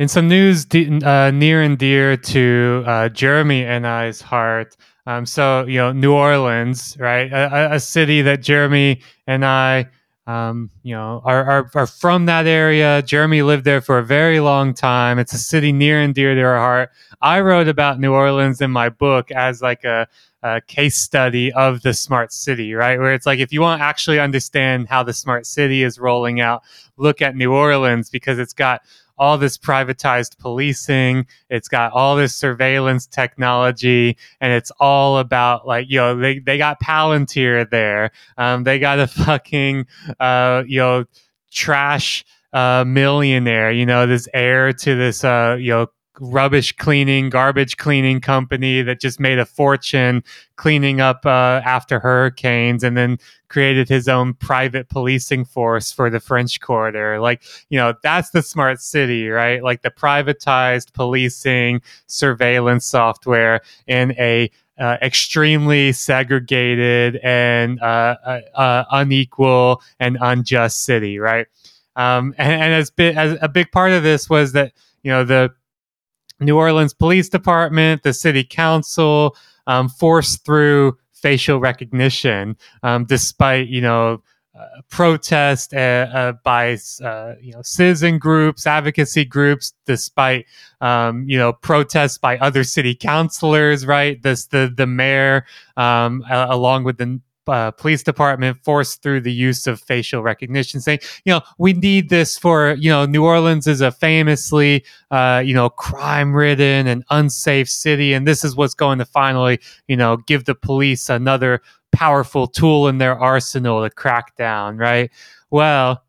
In some news de- uh, near and dear to uh, Jereme and I's heart, um, so you know New Orleans, right? A, a, city that Jereme and I, um, you know, are, are are from that area. Jereme lived there for a very long time. It's a city near and dear to our heart. I wrote about New Orleans in my book as like a case study of the smart city, right? Where it's like, if you want to actually understand how the smart city is rolling out, look at New Orleans because it's got all this privatized policing, it's got all this surveillance technology, and it's all about like, you know, they, they got Palantir there. Um, they got a fucking, uh, you know, trash uh, millionaire, you know, this heir to this, uh, you know, rubbish cleaning, garbage cleaning company that just made a fortune cleaning up uh, after hurricanes and then created his own private policing force for the French Quarter. Like, you know, that's the smart city, right? Like the privatized policing, surveillance software in a uh, extremely segregated and uh, uh, uh unequal and unjust city, right? Um, and, and as, bi- as a big part of this was that you know the New Orleans Police Department, the City Council um, forced through facial recognition, um, despite you know uh, protest uh, uh, by uh, you know citizen groups, advocacy groups, despite um, you know protests by other city councilors. Right, this the the mayor um, along with the uh, police department forced through the use of facial recognition, saying, you know, we need this for, you know, New Orleans is a famously, uh, you know, crime ridden and unsafe city. And this is what's going to finally, you know, give the police another powerful tool in their arsenal to crack down, right? Well,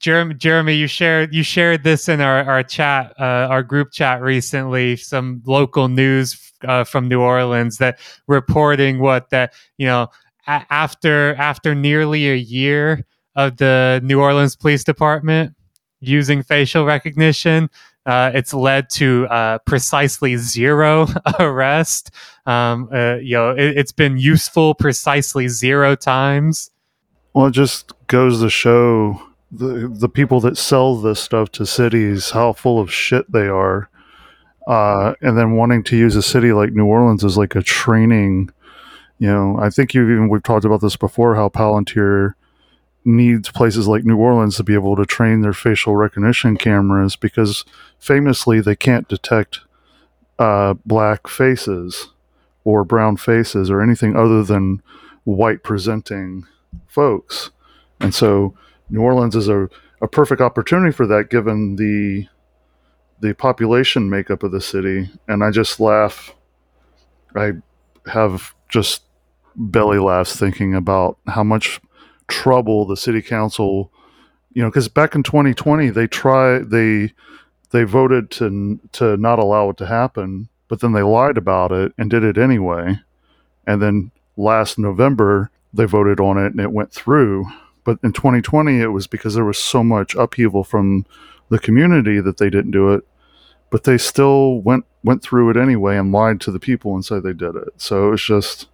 Jereme, Jereme, you shared you shared this in our our chat, uh, our group chat recently. Some local news uh, from New Orleans that reporting what that you know after after nearly a year of the New Orleans Police Department using facial recognition, uh, it's led to uh, precisely zero arrest. Um, uh, you know, it, has been useful precisely zero times. Well, it just goes to show the the people that sell this stuff to cities how full of shit they are, uh, and then wanting to use a city like New Orleans as like a training you know, I think you've even we've talked about this before how Palantir needs places like New Orleans to be able to train their facial recognition cameras because famously they can't detect uh, black faces or brown faces or anything other than white presenting folks. And so New Orleans is a, a perfect opportunity for that given the the population makeup of the city. And I just laugh. I have just belly laughs thinking about how much trouble the city council, you know, because back in 2020 they try they they voted to to not allow it to happen, but then they lied about it and did it anyway, and then last November they voted on it and it went through. But in 2020 it was because there was so much upheaval from the community that they didn't do it but they still went went through it anyway and lied to the people and said they did it. So it's just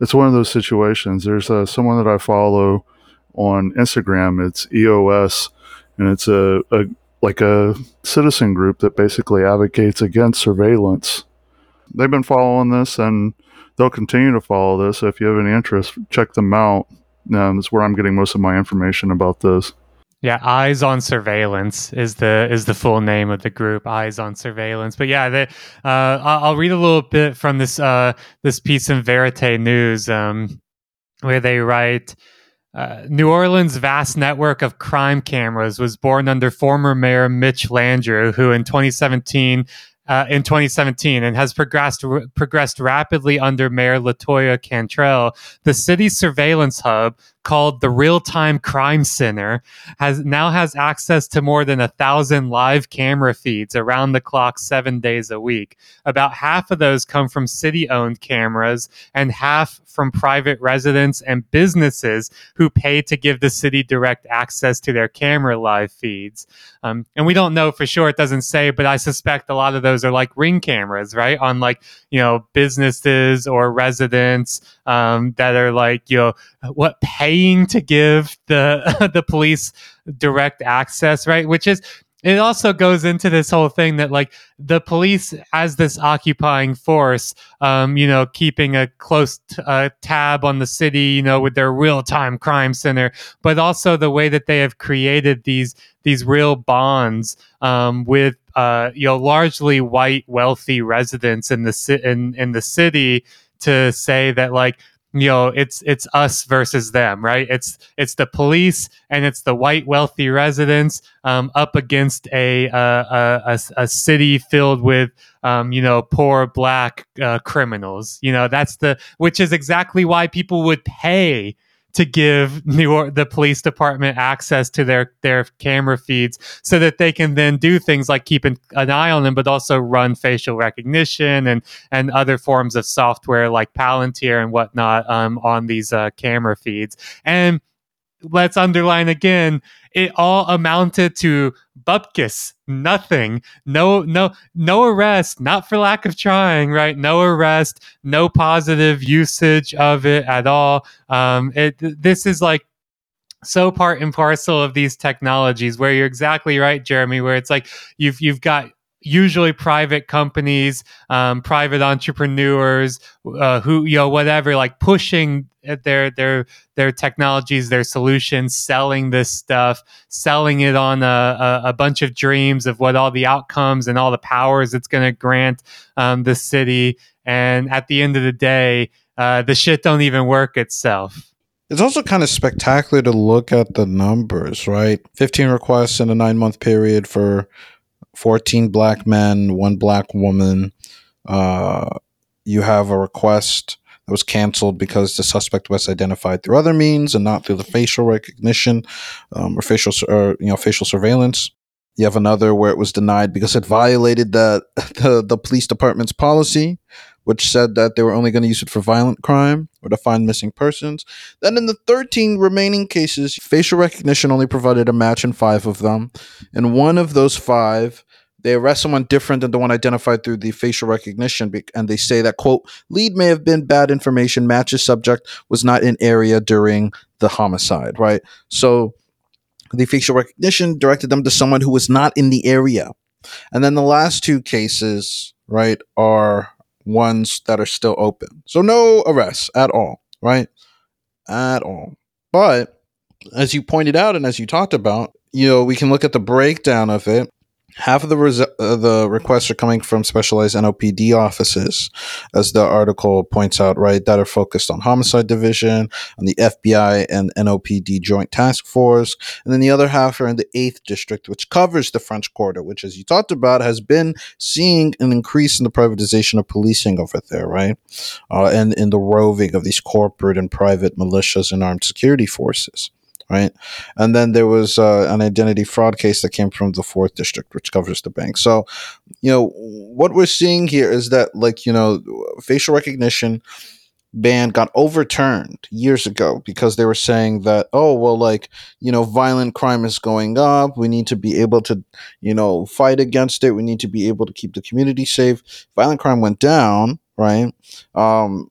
it's one of those situations. There's uh, someone that I follow on Instagram. It's EOS, and it's a, a like a citizen group that basically advocates against surveillance. They've been following this, and they'll continue to follow this. So if you have any interest, check them out. Um, that's where I'm getting most of my information about this. Yeah, Eyes on Surveillance is the is the full name of the group. Eyes on Surveillance. But yeah, the, uh, I'll read a little bit from this uh, this piece in Verite News, um, where they write. Uh, New Orleans' vast network of crime cameras was born under former Mayor Mitch Landrieu, who in 2017 uh, in 2017 and has progressed r- progressed rapidly under Mayor Latoya Cantrell. The city's surveillance hub, called the Real Time Crime Center, has now has access to more than a thousand live camera feeds around the clock, seven days a week. About half of those come from city-owned cameras, and half from private residents and businesses who pay to give the city direct access to their camera live feeds. Um, and we don't know for sure; it doesn't say, but I suspect a lot of those are like ring cameras, right? On like you know businesses or residents um, that are like you know what paying to give the the police direct access, right? Which is it also goes into this whole thing that like the police as this occupying force um, you know keeping a close t- uh, tab on the city you know with their real-time crime center but also the way that they have created these these real bonds um, with uh, you know largely white wealthy residents in the ci- in, in the city to say that like you know it's it's us versus them right? It's it's the police and it's the white wealthy residents um, up against a, a, a, a city filled with um, you know poor black uh, criminals you know that's the which is exactly why people would pay to give New York, the police department access to their their camera feeds so that they can then do things like keep an, an, eye on them, but also run facial recognition and and other forms of software like Palantir and whatnot um, on these uh, camera feeds. And let's underline again, it all amounted to bupkis, nothing, no, no, no arrest, not for lack of trying, right? No arrest, no positive usage of it at all. Um, it, this is like so part and parcel of these technologies where you're exactly right jereme where it's like you've you've got usually private companies, um, private entrepreneurs, uh, who you know whatever, like pushing their their their technologies, their solutions, selling this stuff, selling it on a, a, bunch of dreams of what all the outcomes and all the powers it's going to grant um, the city. And at the end of the day, uh, the shit don't even work itself. It's also kind of spectacular to look at the numbers, right? 15 requests in a nine month period for 14 black men, one black woman. Uh, you have a request that was canceled because the suspect was identified through other means and not through the facial recognition um, or facial or you know facial surveillance. You have another where it was denied because it violated the the, the police department's policy which said that they were only going to use it for violent crime or to find missing persons. Then, in the 13 remaining cases, facial recognition only provided a match in five of them. In one of those five, they arrest someone different than the one identified through the facial recognition, and they say that, quote, lead may have been bad information, matches subject was not in area during the homicide, right? So the facial recognition directed them to someone who was not in the area. And then the last two cases, right, are ones that are still open. So no arrests at all, right? At all. But as you pointed out and as you talked about, you know, we can look at the breakdown of it half of the res- uh, the requests are coming from specialized NOPD offices, as the article points out, right, that are focused on homicide division, on the FBI and NOPD joint task force, and then the other half are in the eighth district, which covers the French Quarter, which, as you talked about, has been seeing an increase in the privatization of policing over there, right, uh, and in the roving of these corporate and private militias and armed security forces right? And then there was uh, an identity fraud case that came from the fourth district, which covers the bank. So, you know, what we're seeing here is that, like, you know, facial recognition ban got overturned years ago because they were saying that oh well like you know violent crime is going up we need to be able to you know fight against it we need to be able to keep the community safe violent crime went down right um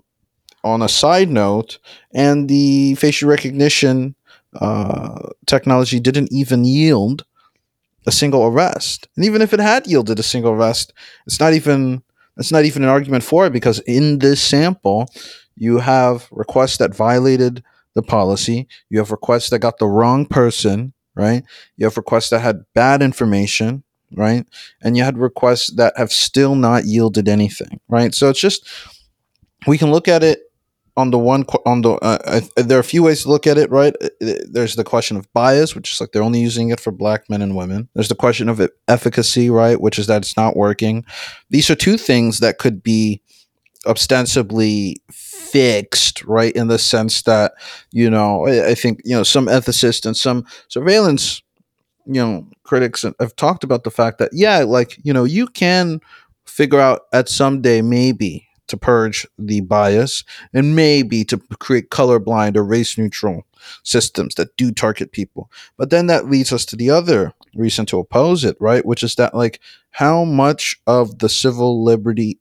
on a side note and the facial recognition uh, technology didn't even yield a single arrest. And even if it had yielded a single arrest, it's not even it's not even an argument for it because in this sample, you have requests that violated the policy, you have requests that got the wrong person, right? You have requests that had bad information, right? And you had requests that have still not yielded anything, right? So it's just we can look at it on the one on the uh, there are a few ways to look at it right? Uh, uh, there's the question of bias which is like they're only using it for black men and women. There's the question of efficacy right? Which is that it's not working. These are two things that could be ostensibly fixed right? In the sense that you know I think you know some ethicists and some surveillance you know critics have talked about the fact that yeah like you know you can figure out at some day maybe to purge the bias and maybe to create colorblind or race neutral systems that do target people. But then that leads us to the other reason to oppose it, right? Which is that, like, how much of the civil liberty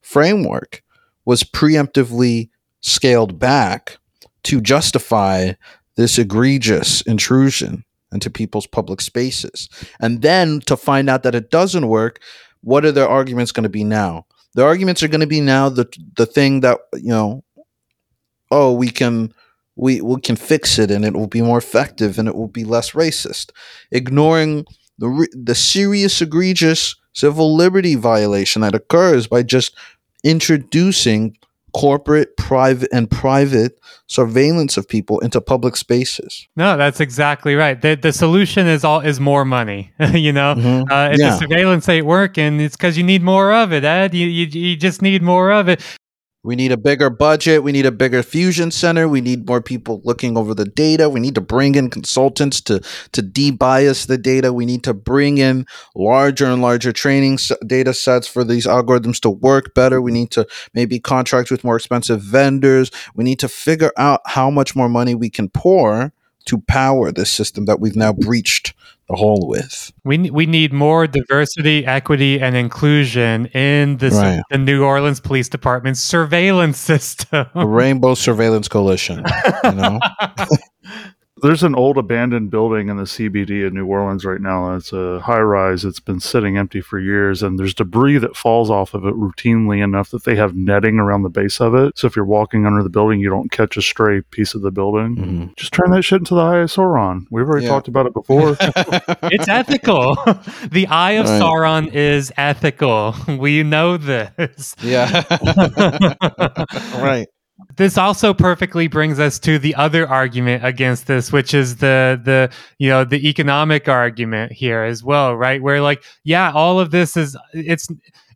framework was preemptively scaled back to justify this egregious intrusion into people's public spaces. And then to find out that it doesn't work, what are their arguments going to be now? The arguments are going to be now the the thing that you know. Oh, we can we we can fix it, and it will be more effective, and it will be less racist. Ignoring the the serious, egregious civil liberty violation that occurs by just introducing corporate, private, and private surveillance of people into public spaces. No, that's exactly right. The, the solution is all is more money. you know, Mhm. uh, if Yeah. the surveillance ain't working, it's because you need more of it, Ed. You, you you just need more of it. We need a bigger budget. We need a bigger fusion center. We need more people looking over the data. We need to bring in consultants to to debias the data. We need to bring in larger and larger training data sets for these algorithms to work better. We need to maybe contract with more expensive vendors. We need to figure out how much more money we can pour to power this system that we've now breached the hole with. We we need more diversity, equity, and inclusion in the, Right. the New Orleans Police Department's surveillance system. A rainbow surveillance coalition. You know? There's an old abandoned building in the CBD of New Orleans right now. It's a high rise. It's been sitting empty for years, and there's debris that falls off of it routinely enough that they have netting around the base of it. So if you're walking under the building, you don't catch a stray piece of the building. Mhm. Just turn that shit into the Eye of Sauron. We've already Yeah. talked about it before. it's ethical. the Eye of Right. Sauron is ethical. We know this. yeah. right. This also perfectly brings us to the other argument against this which is the the you know the economic argument here as well right? Where like yeah all of this is it's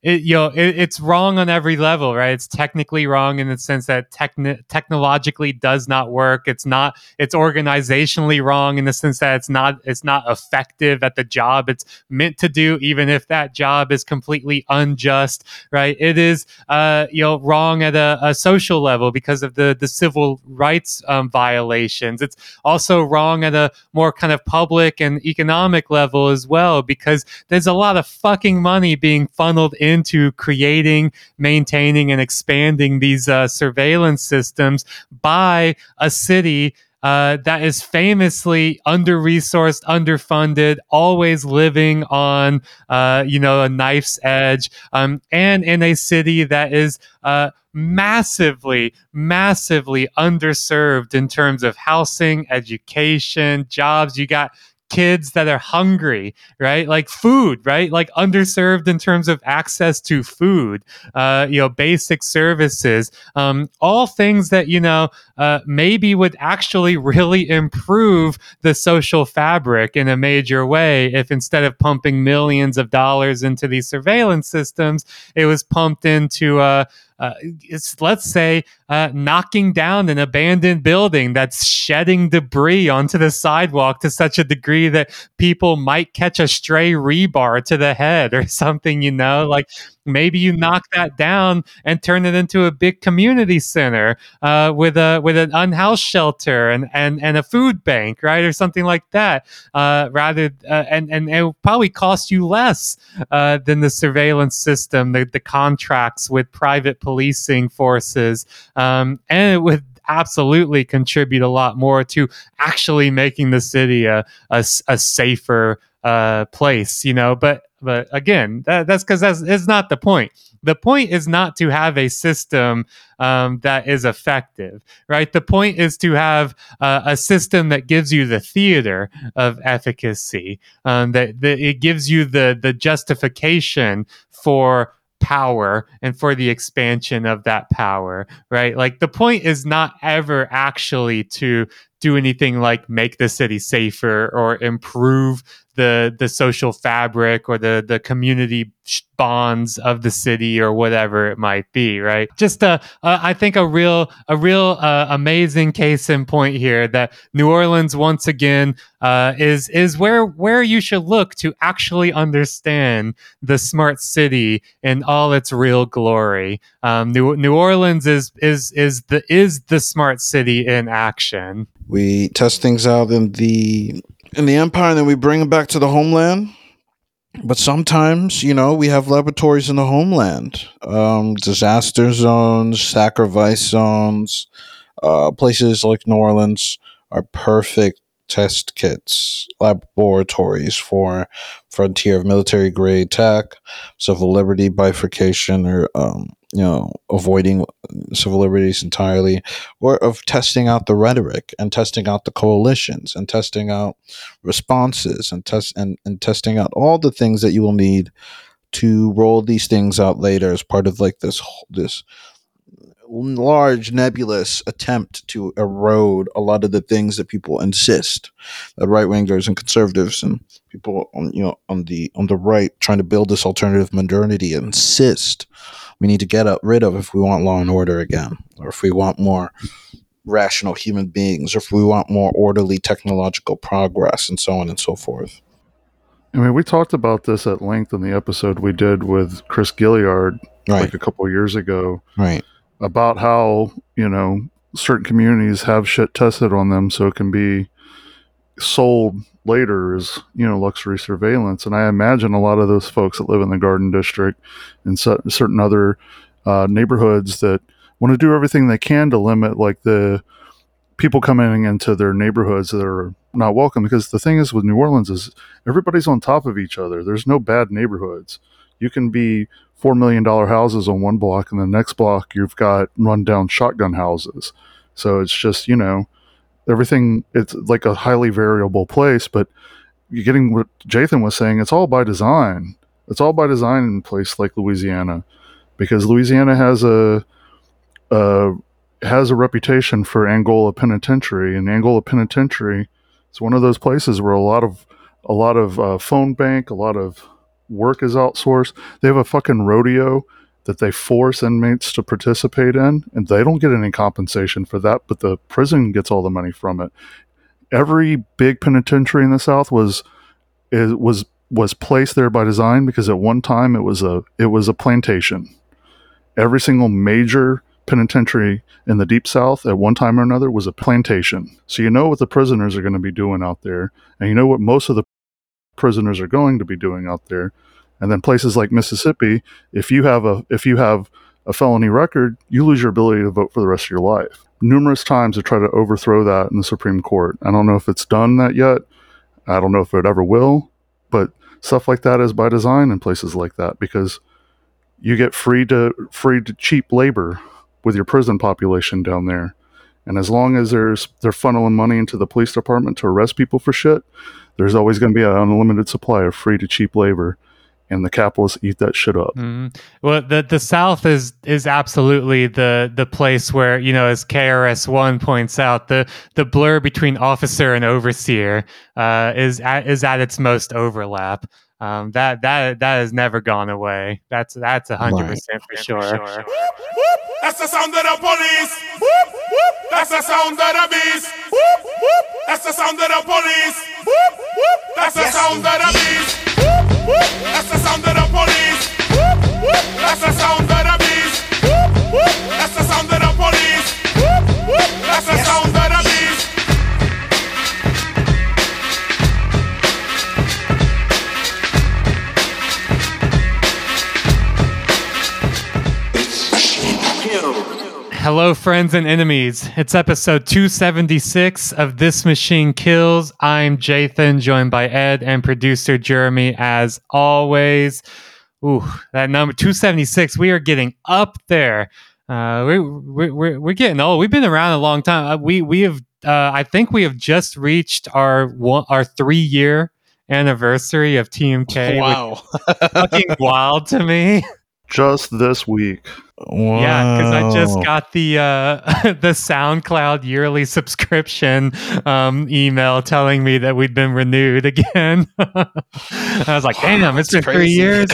it, you know it, it's wrong on every level right? It's technically wrong in the sense that techni- technologically does not work. It's not it's organizationally wrong in the sense that it's not it's not effective at the job it's meant to do even if that job is completely unjust right? It is uh you know wrong at a, a social level because of the the civil rights um, violations. It's also wrong at a more kind of public and economic level as well because there's a lot of fucking money being funneled into creating maintaining and expanding these uh, surveillance systems by a city uh, that is famously under resourced, underfunded, always living on, uh, you know, a knife's edge, um, and in a city that is uh, massively, massively underserved in terms of housing, education, jobs. You got kids that are hungry, right? Like food, right? Like underserved in terms of access to food, uh, you know, basic services, um, all things that, you know, uh, maybe would actually really improve the social fabric in a major way if instead of pumping millions of dollars into these surveillance systems, it was pumped into, uh, uh, it's let's say uh, knocking down an abandoned building that's shedding debris onto the sidewalk to such a degree that people might catch a stray rebar to the head or something. You know, like maybe you knock that down and turn it into a big community center uh, with a with an unhoused shelter and and and a food bank, right, or something like that. Uh, rather, uh, and and it will probably cost you less uh, than the surveillance system, the the contracts with private policing forces, um, and it would absolutely contribute a lot more to actually making the city a a safer uh, place, you know. But but again, that, that's because that's it's not the point. The point is not to have a system um, that is effective, right? The point is to have uh, a system that gives you the theater of efficacy, um, that, that it gives you the the justification for power and for the expansion of that power, right? Like the point is not ever actually to do anything like make the city safer or improve the the social fabric or the the community bonds of the city or whatever it might be right? Just a, a i think a real a real uh, amazing case in point here that new orleans once again uh, is is where where you should look to actually understand the smart city in all its real glory. Um, new new orleans is is is the is the smart city in action. We test things out in the in the empire, and then we bring them back to the homeland. But sometimes, you know, we have laboratories in the homeland, um, disaster zones, sacrifice zones, uh, places like New Orleans are perfect test kits, laboratories for frontier of military grade tech, civil liberty bifurcation, or um, you know, avoiding civil liberties entirely, or of testing out the rhetoric and testing out the coalitions and testing out responses and test and, and testing out all the things that you will need to roll these things out later as part of like this this large nebulous attempt to erode a lot of the things that people insist that right wingers and conservatives and people on you know on the on the right trying to build this alternative modernity insist we need to get rid of if we want law and order again or if we want more rational human beings or if we want more orderly technological progress and so on and so forth. I mean, we talked about this at length in the episode we did with Chris Gilliard right. like a couple of years ago right. about how, you know, certain communities have shit tested on them so it can be sold later is you know, luxury surveillance. And I imagine a lot of those folks that live in the Garden District and cer- certain other uh, neighborhoods that want to do everything they can to limit like the people coming into their neighborhoods that are not welcome because the thing is with New Orleans is everybody's on top of each other. There's no bad neighborhoods. You can be four million dollar houses on one block, and the next block you've got rundown shotgun houses. So it's just you know everything. It's like a highly variable place, but you're getting what Jathan was saying. It's all by design. It's all by design in a place like Louisiana, because Louisiana has a, a has a reputation for Angola Penitentiary, and Angola Penitentiary is one of those places where a lot of a lot of uh, phone bank, a lot of work is outsourced. They have a fucking rodeo that they force inmates to participate in, and they don't get any compensation for that, but the prison gets all the money from it. Every big penitentiary in the South was was was placed there by design because at one time it was a it was a plantation. Every single major penitentiary in the deep south at one time or another was a plantation. So you know what the prisoners are going to be doing out there, and you know what most of the prisoners are going to be doing out there. And then places like Mississippi, if you have a if you have a felony record, you lose your ability to vote for the rest of your life. Numerous times to try to overthrow that in the Supreme Court. I don't know if it's done that yet. I don't know if it ever will, but stuff like that is by design in places like that because you get free to free to cheap labor with your prison population down there. And as long as there's they're funneling money into the police department to arrest people for shit, there's always going to be an unlimited supply of free to cheap labor, and the capitalists eat that shit up. Mhm. Well, the the South is is absolutely the the place where you know, as KRS One points out, the the blur between officer and overseer uh, is at, is at its most overlap. Um, that that that has never gone away. That's that's a hundred Right. percent for sure. That's the sound of the police. Whoop, whoop. That's the sound of the beast. Whoop, whoop. That's the sound of the police. Whoop, whoop. That's the sound of the beast. That's the sound of the police. That's the sound of the beast. That's the sound of the police. That's the sound Hello, friends and enemies. It's episode 276 of This Machine Kills. I'm Jathan, joined by Ed and producer Jereme, as always. Ooh, that number 276. We are getting up there. Uh, we, we, we're, we're getting old. We've been around a long time. Uh, we we have, uh, I think we have just reached our one, our three year anniversary of TMK. wow which fucking wild to me. Just this week. Yeah, because I just got the uh, the SoundCloud yearly subscription um, email telling me that we'd been renewed again. I was like, "Damn, it's That's been three years."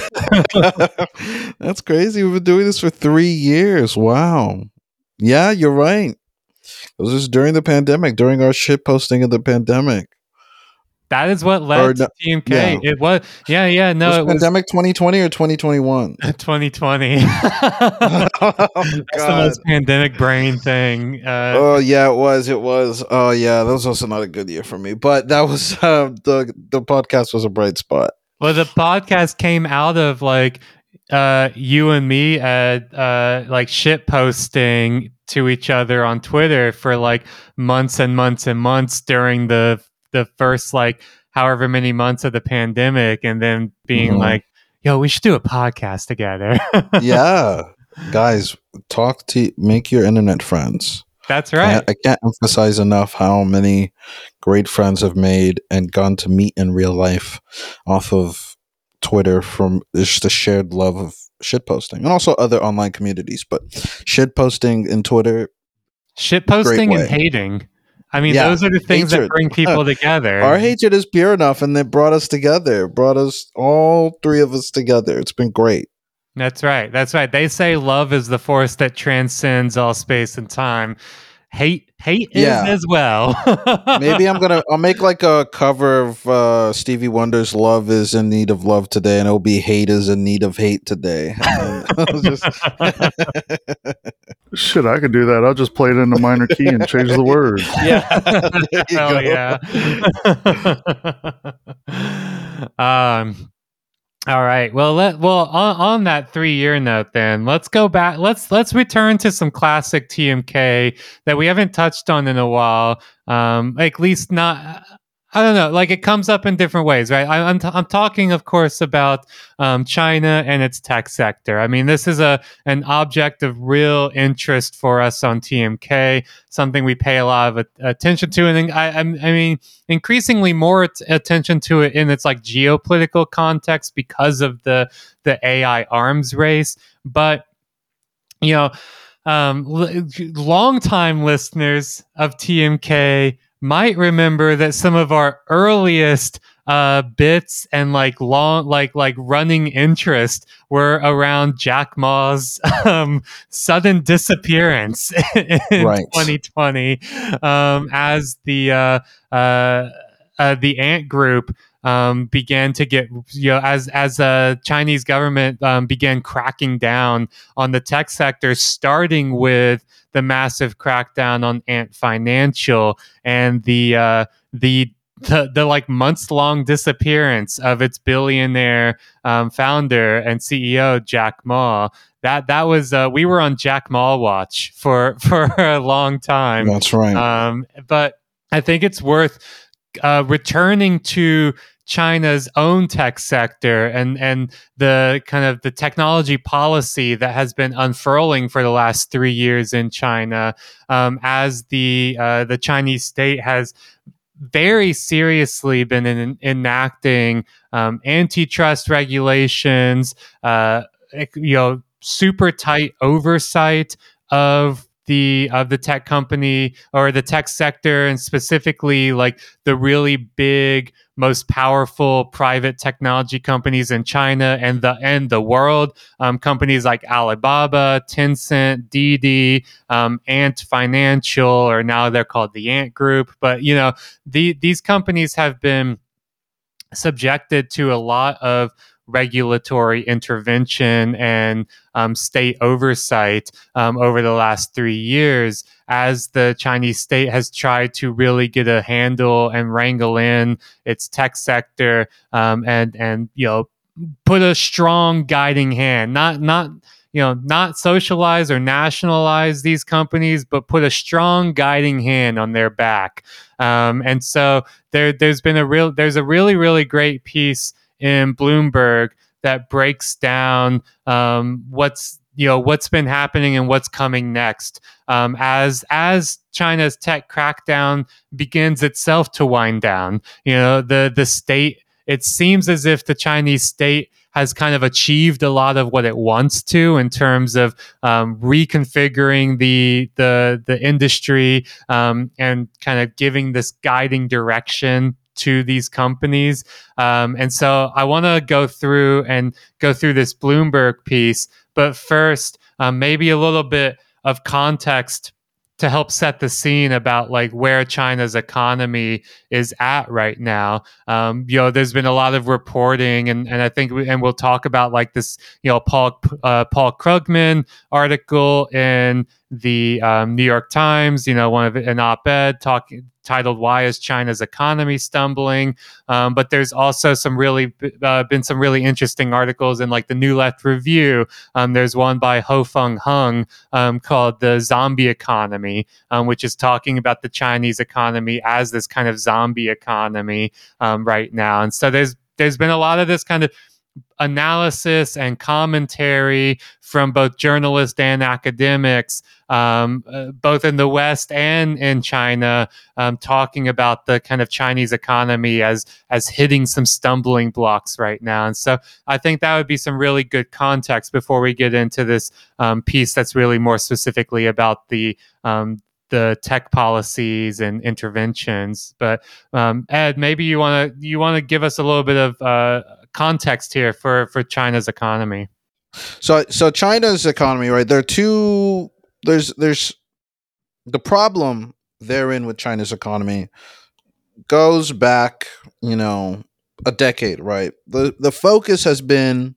That's crazy. We've been doing this for three years. Wow. Yeah, you're right. This is during the pandemic, during our shit posting of the pandemic. That is what led no- to TMK. yeah. It was, yeah, yeah. No, was it was pandemic 2020 or 2021? 2020. oh, That's the most pandemic brain thing. Uh, Oh yeah, it was. It was. Oh yeah, that was also not a good year for me. But that was uh, the the podcast was a bright spot. Well, the podcast came out of like uh, you and me at uh, like shit posting to each other on Twitter for like months and months and months during the the first like however many months of the pandemic, and then being Mhm. like, "Yo, we should do a podcast together." yeah, guys, talk to make your internet friends. that's right. I, can't emphasize enough how many great friends have made and gone to meet in real life off of Twitter from just a shared love of shit posting and also other online communities. But shit posting in Twitter, Shit posting and hating. I mean, Yeah, those are the things that bring people together. our hatred is pure enough and it brought us together, It brought us all three of us together. It's been great. That's right. That's right. They say love is the force that transcends all space and time. Hate, hate Yeah. is as well. Maybe I'm gonna I'll make like a cover of uh, Stevie Wonder's "Love Is in Need of Love Today" and it'll be "Hate is in Need of Hate Today." Just- Shit, I could do that. I'll just play it in a minor key and change the words. yeah. There you Hell yeah. um. All right. Well, let well on, on that three year note, then let's go back. Let's let's return to some classic TMK that we haven't touched on in a while. Um, at least not. I don't know. Like it comes up in different ways, right? I, I'm t- I'm talking, of course, about um, China and its tech sector. I mean, this is a an object of real interest for us on TMK something we pay a lot of attention to, and I, I, mean, increasingly more at- attention to it in its like geopolitical context because of the the AI arms race. But you know, um, l- longtime listeners of TMK might remember that some of our earliest uh, bits and like long, like like running interest were around Jack Ma's um, sudden disappearance in Right. 2020 um, as the uh, uh, uh, the Ant Group um, began to get you know as as the Chinese government um, began cracking down on the tech sector, starting with the massive crackdown on Ant Financial and the uh, the the, the like months long disappearance of its billionaire um, founder and CEO Jack Ma. That that was uh, we were on Jack Ma watch for for a long time. That's right. Um, but I think it's worth uh, returning to China's own tech sector and and the kind of the technology policy that has been unfurling for the last three years in China, um, as the uh, the Chinese state has very seriously been in, enacting um, antitrust regulations, uh, you know, super tight oversight of the of the tech company or the tech sector and specifically like the really big most powerful private technology companies in China and the and the world um, companies like Alibaba, Tencent, Didi, um, Ant Financial, or now they're called the Ant Group. But you know, the, these companies have been subjected to a lot of regulatory intervention and um, state oversight um, over the last three years as the Chinese state has tried to really get a handle and wrangle in its tech sector um, and and you know put a strong guiding hand not not you know not socialize or nationalize these companies but put a strong guiding hand on their back. Um, and so there there's been a real there's a really really great piece in Bloomberg that breaks down um, what's you know what's been happening and what's coming next um, as as China's tech crackdown begins itself to wind down. You know the the state. It seems as if the Chinese state has kind of achieved a lot of what it wants to in terms of um, reconfiguring the the the industry um, and kind of giving this guiding direction to these companies. Um, and so I want to go through and go through this Bloomberg piece, but first, um, maybe a little bit of context to help set the scene about like where China's economy is at right now. Um, you know, there's been a lot of reporting, and and I think we, and we'll talk about like this, you know, Paul uh, Paul Krugman article in the um, New York Times, you know, one of an op-ed talking titled "Why Is China's Economy Stumbling?" Um, but there's also some really uh, been some really interesting articles in like the New Left Review. Um, there's one by Ho Fung Hung um, called "The Zombie Economy," um, which is talking about the Chinese economy as this kind of zombie economy um, right now. And so there's there's been a lot of this kind of analysis and commentary from both journalists and academics, um, uh, both in the West and in China, um, talking about the kind of Chinese economy as as hitting some stumbling blocks right now. And so I think that would be some really good context before we get into this um, piece that's really more specifically about the um, the tech policies and interventions. But um, Ed, maybe you want to you want to give us a little bit of uh, context here for for China's economy. So so China's economy, right? There are two. There's there's the problem therein with China's economy goes back, you know, a decade, right? The the focus has been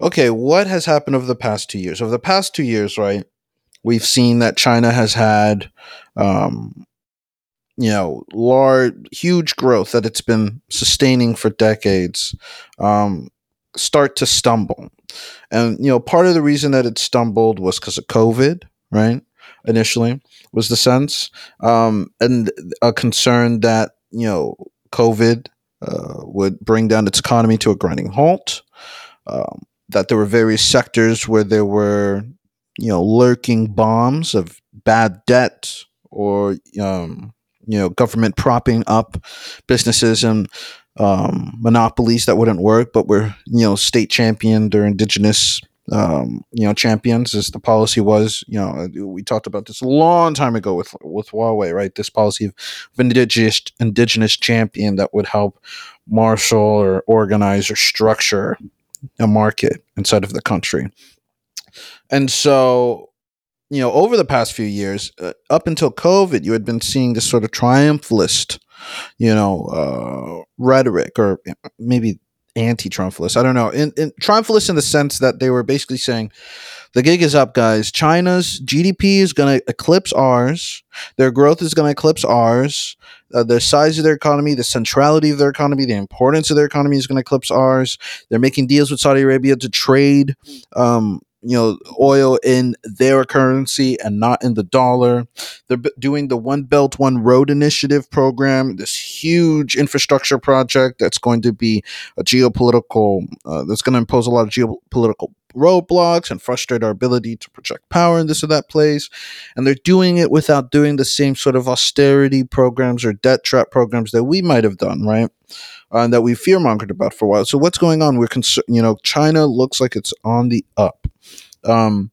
okay, what has happened over the past 2 years? Over the past 2 years, right? We've seen that China has had um you know large huge growth that it's been sustaining for decades um, start to stumble. And you know part of the reason that it stumbled was because of covid right initially was the sense um, and a concern that you know covid uh, would bring down its economy to a grinding halt um, that there were various sectors where there were you know lurking bombs of bad debt or um, you know government propping up businesses and um, monopolies that wouldn't work, but were you know state championed or indigenous um, you know champions as the policy was. You know, we talked about this a long time ago with with Huawei, right? This policy of, indigenous indigenous champion that would help marshal or organize or structure a market inside of the country. And so you know, over the past few years, uh, up until COVID, you had been seeing this sort of triumphalist, you know, uh, rhetoric, or maybe anti-triumphalist. I don't know. In, in triumphalist in the sense that they were basically saying, the gig is up, guys. China's GDP is going to eclipse ours. Their growth is going to eclipse ours. Uh, the size of their economy, the centrality of their economy, the importance of their economy is going to eclipse ours. They're making deals with Saudi Arabia to trade um, you know oil in their currency and not in the dollar. They're doing the one belt one road initiative program this huge infrastructure project that's going to be a geopolitical uh, that's going to impose a lot of geopolitical roadblocks and frustrate our ability to project power in this or that place and they're doing it without doing the same sort of austerity programs or debt trap programs that we might have done right uh, that we fear mongered about for a while. So what's going on? We're concerned. You know, China looks like it's on the up. Um,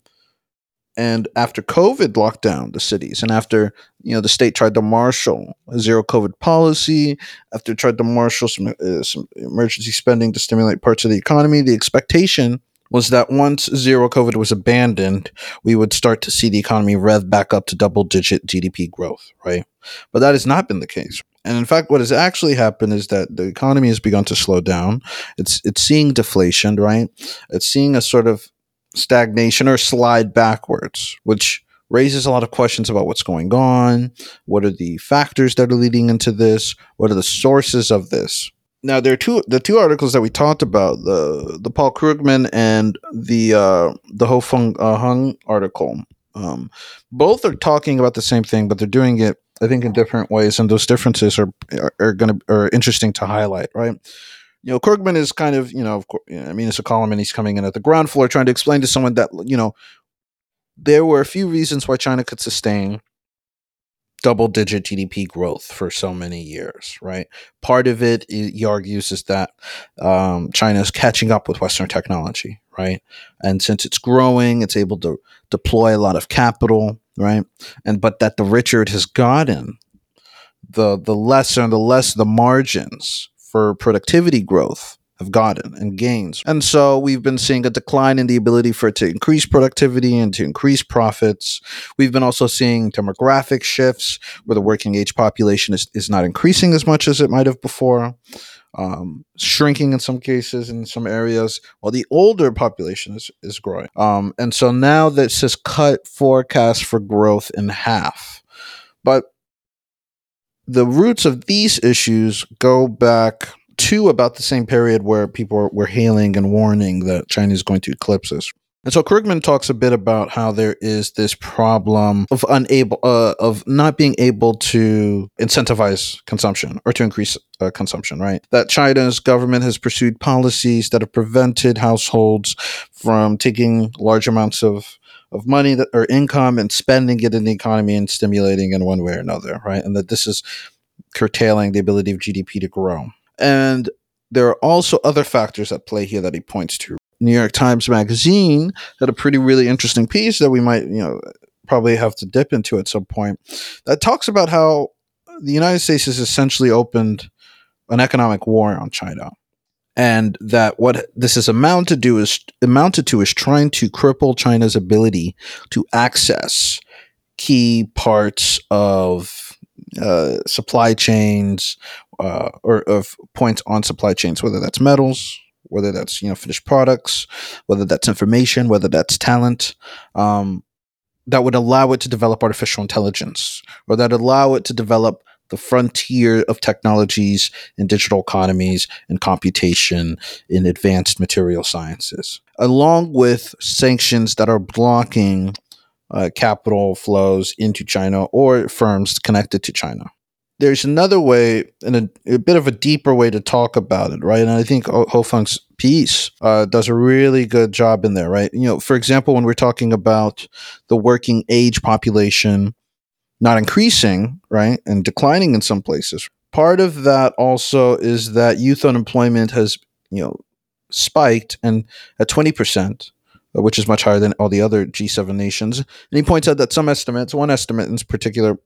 and after COVID locked down the cities, and after you know the state tried to marshal a zero COVID policy, after tried to marshal some uh, some emergency spending to stimulate parts of the economy, the expectation was that once zero COVID was abandoned, we would start to see the economy rev back up to double digit GDP growth, right? But that has not been the case. And in fact, what has actually happened is that the economy has begun to slow down. It's it's seeing deflation, right? It's seeing a sort of stagnation or slide backwards, which raises a lot of questions about what's going on. What are the factors that are leading into this? What are the sources of this? Now there are two the two articles that we talked about the the Paul Krugman and the uh, the Ho Fung uh, Hung article. Um, both are talking about the same thing, but they're doing it I think in different ways, and those differences are are, are going to are interesting to highlight, right? You know, Krugman is kind of you know, of course, I mean, it's a column, and he's coming in at the ground floor trying to explain to someone that you know there were a few reasons why China could sustain double digit GDP growth for so many years, right? Part of it, he argues, is that um, China is catching up with Western technology, right? And since it's growing, it's able to deploy a lot of capital, right? And but that the richer it has gotten, the the lesser and the less the margins for productivity growth have gotten and gains. And so we've been seeing a decline in the ability for it to increase productivity and to increase profits. We've been also seeing demographic shifts where the working age population is, is not increasing as much as it might have before. um, shrinking in some cases in some areas, while the older population is, is growing. Um, and so now this has cut forecast for growth in half. But the roots of these issues go back to about the same period where people were, were hailing and warning that China is going to eclipse us. And so Krugman talks a bit about how there is this problem of unable uh, of not being able to incentivize consumption or to increase uh, consumption, right? That China's government has pursued policies that have prevented households from taking large amounts of of money that or income and spending it in the economy and stimulating in one way or another, right? And that this is curtailing the ability of GDP to grow. And there are also other factors at play here that he points to. New York Times Magazine had a pretty really interesting piece that we might, you know, probably have to dip into at some point that talks about how the United States has essentially opened an economic war on China. And that what this is amounted to do is amounted to is trying to cripple China's ability to access key parts of uh, supply chains uh, or of points on supply chains, whether that's metals, whether that's you know finished products, whether that's information, whether that's talent, um, that would allow it to develop artificial intelligence, or that allow it to develop the frontier of technologies in digital economies and computation in advanced material sciences, along with sanctions that are blocking uh, capital flows into China or firms connected to China there's another way and a, a, bit of a deeper way to talk about it, right? And I think Hofung's piece uh, does a really good job in there, right? You know, for example, when we're talking about the working age population not increasing, right, and declining in some places, part of that also is that youth unemployment has, you know, spiked and at 20%. Uh, which is much higher than all the other G7 nations. And he points out that some estimates, one estimate in particular,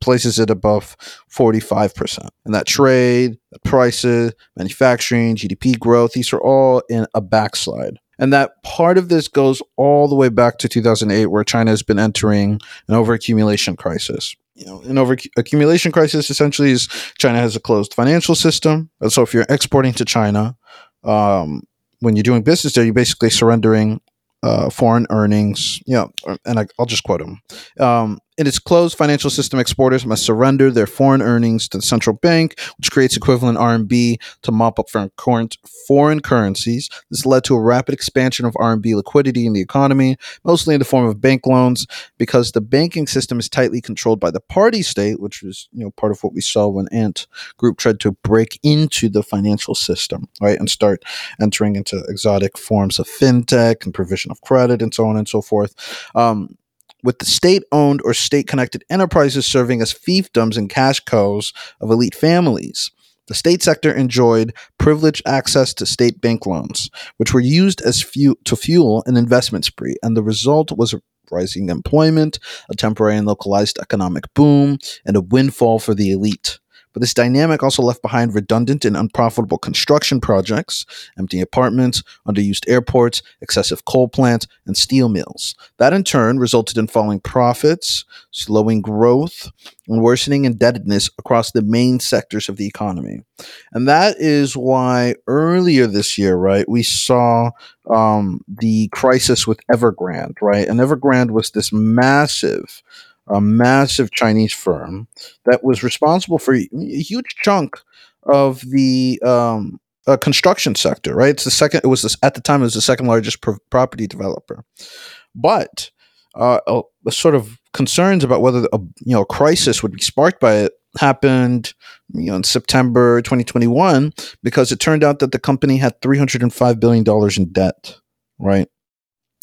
places it above 45%. And that trade, that prices, manufacturing, GDP growth, these are all in a backslide. And that part of this goes all the way back to 2008, where China has been entering an overaccumulation crisis. You know, an overaccumulation crisis essentially is China has a closed financial system. And so if you're exporting to China, um, when you're doing business there, you're basically surrendering uh, foreign earnings. Yeah, and I, will just quote him. Um, in its closed financial system, exporters must surrender their foreign earnings to the central bank, which creates equivalent RMB to mop up foreign, currencies. This led to a rapid expansion of RMB liquidity in the economy, mostly in the form of bank loans, because the banking system is tightly controlled by the party state, which was you know part of what we saw when Ant Group tried to break into the financial system, right, and start entering into exotic forms of fintech and provision of credit and so on and so forth. Um, with the state owned or state connected enterprises serving as fiefdoms and cash cows of elite families. The state sector enjoyed privileged access to state bank loans, which were used as to fuel an investment spree, and the result was a rising employment, a temporary and localized economic boom, and a windfall for the elite. But this dynamic also left behind redundant and unprofitable construction projects, empty apartments, underused airports, excessive coal plants, and steel mills. That in turn resulted in falling profits, slowing growth, and worsening indebtedness across the main sectors of the economy. And that is why earlier this year, right, we saw um, the crisis with Evergrande, right? And Evergrande was this massive a massive Chinese firm that was responsible for a huge chunk of the um, uh, construction sector. Right, it's the second. It was this, at the time it was the second largest pro- property developer, but uh, a, a, sort of concerns about whether a you know a crisis would be sparked by it happened you know in September 2021 because it turned out that the company had 305 billion dollars in debt right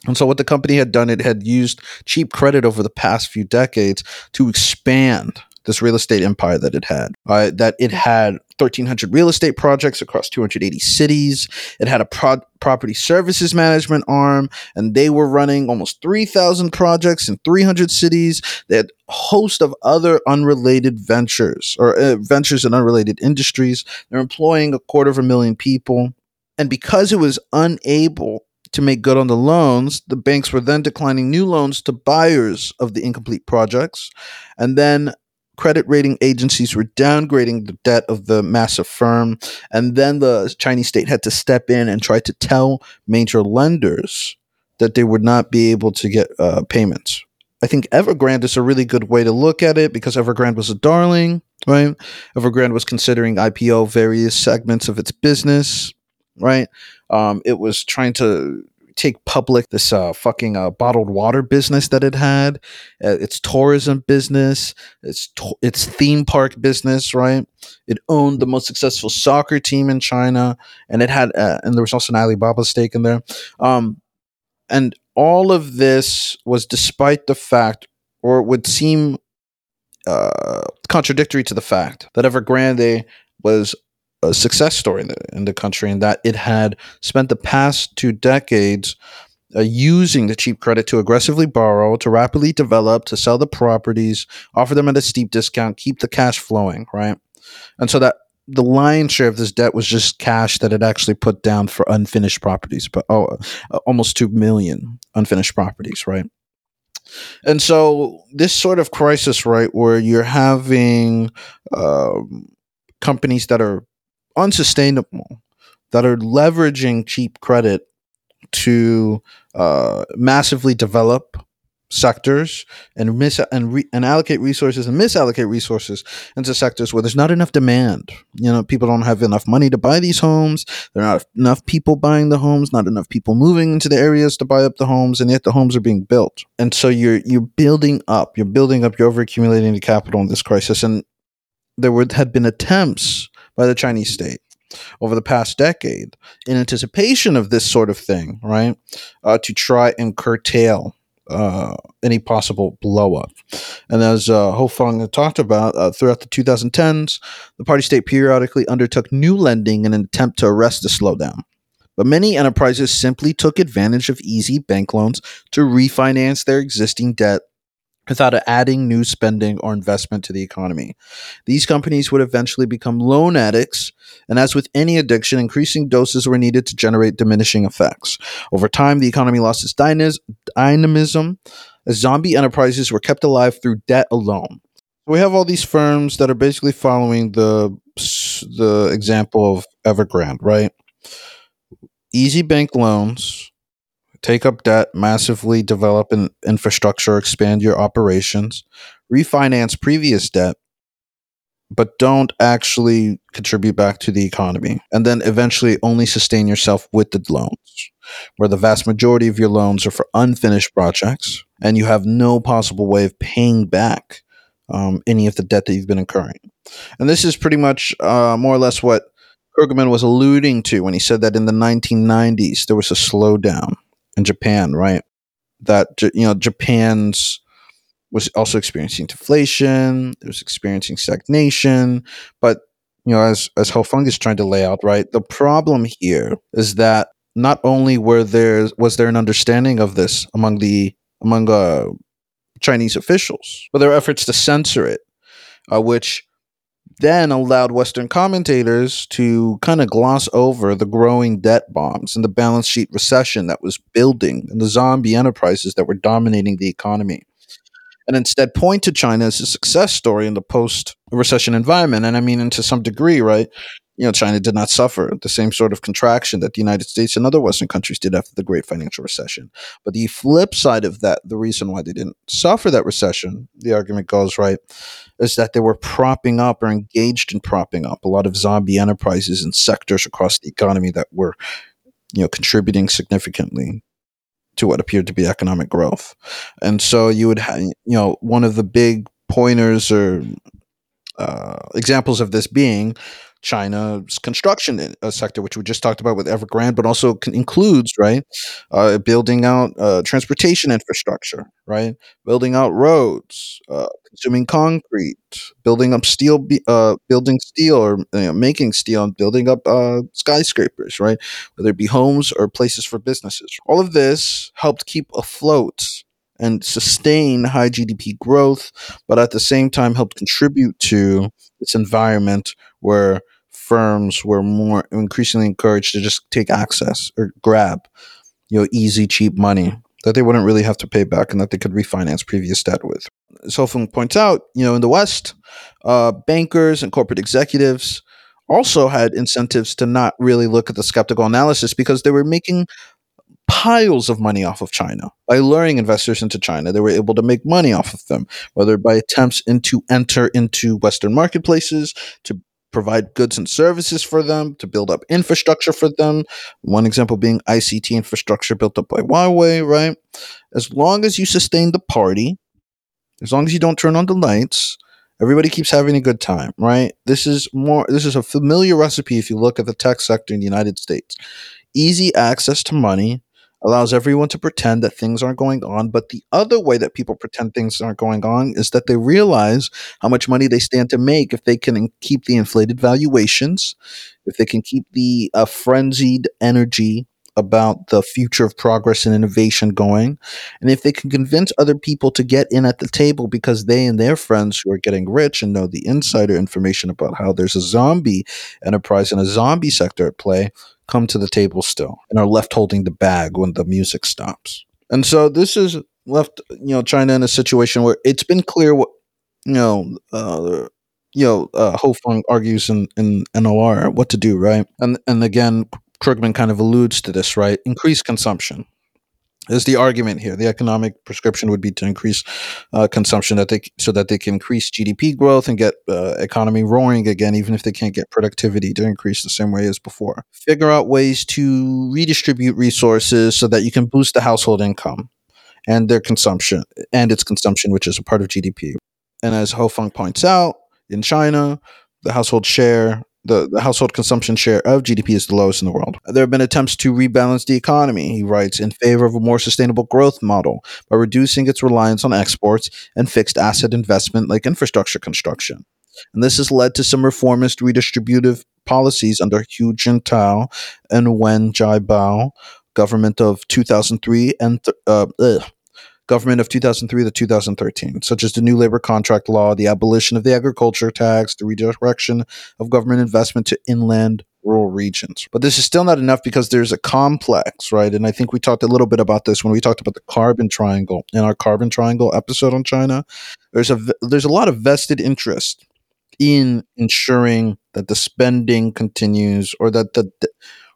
and so, what the company had done, it had used cheap credit over the past few decades to expand this real estate empire that it had. Uh, that it had 1,300 real estate projects across 280 cities. It had a pro- property services management arm, and they were running almost 3,000 projects in 300 cities. They had a host of other unrelated ventures or uh, ventures in unrelated industries. They're employing a quarter of a million people. And because it was unable to make good on the loans, the banks were then declining new loans to buyers of the incomplete projects and then credit rating agencies were downgrading the debt of the massive firm, and then the Chinese state had to step in and try to tell major lenders that they would not be able to get uh, payments. I think Evergrande is a really good way to look at it because Evergrande was a darling, right? Evergrande was considering IPO various segments of its business, right? Um, it was trying to take public this uh, fucking uh, bottled water business that it had, uh, its tourism business, its to- its theme park business, right? It owned the most successful soccer team in China, and it had, uh, and there was also an Alibaba stake in there. Um, and all of this was despite the fact, or would seem uh, contradictory to the fact that Evergrande was a success story in the, in the country and that it had spent the past two decades uh, using the cheap credit to aggressively borrow, to rapidly develop, to sell the properties, offer them at a steep discount, keep the cash flowing, right? And so that the lion's share of this debt was just cash that it actually put down for unfinished properties, but oh, uh, almost 2 million unfinished properties, right? And so this sort of crisis, right, where you're having um, companies that are unsustainable, that are leveraging cheap credit to uh, massively develop sectors and miss and re- and allocate resources and misallocate resources into sectors where there's not enough demand. You know, people don't have enough money to buy these homes. There are not enough people buying the homes. Not enough people moving into the areas to buy up the homes, and yet the homes are being built. And so you're you're building up. You're building up. You're over accumulating the capital in this crisis, and there were had been attempts by the Chinese state over the past decade in anticipation of this sort of thing, right? Uh, to try and curtail uh, any possible blow up. And as uh, Ho talked about, uh, throughout the 2010s, the party state periodically undertook new lending in an attempt to arrest the slowdown. But many enterprises simply took advantage of easy bank loans to refinance their existing debt without adding new spending or investment to the economy. These companies would eventually become loan addicts, and as with any addiction, increasing doses were needed to generate diminishing effects. Over time, the economy lost its dynamism as zombie enterprises were kept alive through debt alone. We have all these firms that are basically following the the example of Evergrande, right? Easy bank loans, take up debt, massively develop an infrastructure, expand your operations, refinance previous debt, but don't actually contribute back to the economy. And then eventually only sustain yourself with the loans, where the vast majority of your loans are for unfinished projects and you have no possible way of paying back um, any of the debt that you've been incurring. And this is pretty much uh, more or less what Krugman was alluding to when he said that in the 1990s there was a slowdown in Japan, right? That you know Japan's was also experiencing deflation. It was experiencing stagnation, but you know, as as Hofung is trying to lay out, right? The problem here is that not only were there was there an understanding of this among the among uh, Chinese officials, but were efforts to censor it, uh, which then allowed Western commentators to kind of gloss over the growing debt bombs and the balance sheet recession that was building and the zombie enterprises that were dominating the economy. And instead point to China as a success story in the post recession environment. And I mean, and to some degree, right? You know, China did not suffer the same sort of contraction that the United States and other Western countries did after the great financial recession. But the flip side of that, the reason why they didn't suffer that recession, the argument goes, right, is that they were propping up or engaged in propping up a lot of zombie enterprises and sectors across the economy that were, you know, contributing significantly to what appeared to be economic growth. And so you would have, you know, one of the big pointers or uh, examples of this being China's construction uh, sector, which we just talked about with Evergrande, but also includes right uh, building out uh, transportation infrastructure, right, building out roads, uh, consuming concrete, building up steel, uh, building steel or you know, making steel, and building up uh, skyscrapers, right, whether it be homes or places for businesses. All of this helped keep afloat and sustain high GDP growth, but at the same time helped contribute to its environment where firms were more increasingly encouraged to just take access or grab, you know, easy, cheap money that they wouldn't really have to pay back and that they could refinance previous debt with. As Hofung points out, you know, in the West, uh, bankers and corporate executives also had incentives to not really look at the skeptical analysis because they were making piles of money off of China by luring investors into China. They were able to make money off of them, whether by attempts into enter into Western marketplaces to provide goods and services for them, to build up infrastructure for them. One example being ICT infrastructure built up by Huawei, right? As long as you sustain the party, as long as you don't turn on the lights, everybody keeps having a good time, right? This is more this is a familiar recipe if you look at the tech sector in the United States. Easy access to money, allows everyone to pretend that things aren't going on. But the other way that people pretend things aren't going on is that they realize how much money they stand to make if they can keep the inflated valuations, if they can keep the uh, frenzied energy about the future of progress and innovation going. And if they can convince other people to get in at the table because they and their friends who are getting rich and know the insider information about how there's a zombie enterprise and a zombie sector at play, come to the table still and are left holding the bag when the music stops. And so this is left, you know, China in a situation where it's been clear what, you know, uh, you know, uh, Hofung argues in, in NLR what to do, right? And and again, Krugman kind of alludes to this, right? Increase consumption is the argument here. The economic prescription would be to increase uh, consumption that they so that they can increase GDP growth and get uh, economy roaring again, even if they can't get productivity to increase the same way as before. Figure out ways to redistribute resources so that you can boost the household income and their consumption and its consumption, which is a part of GDP. And as Hofung points out, in China, the household share the, the household consumption share of GDP is the lowest in the world. There have been attempts to rebalance the economy, he writes, in favor of a more sustainable growth model by reducing its reliance on exports and fixed asset investment like infrastructure construction. And this has led to some reformist redistributive policies under Hu Jintao and Wen Jiabao, government of 2003 and th- uh, ugh, government of 2003 to 2013, such as the new labor contract law, the abolition of the agriculture tax, the redirection of government investment to inland rural regions. But this is still not enough because there's a complex, right? And I think we talked a little bit about this when we talked about the carbon triangle in our carbon triangle episode on China. There's a there's a lot of vested interest in ensuring that the spending continues or that the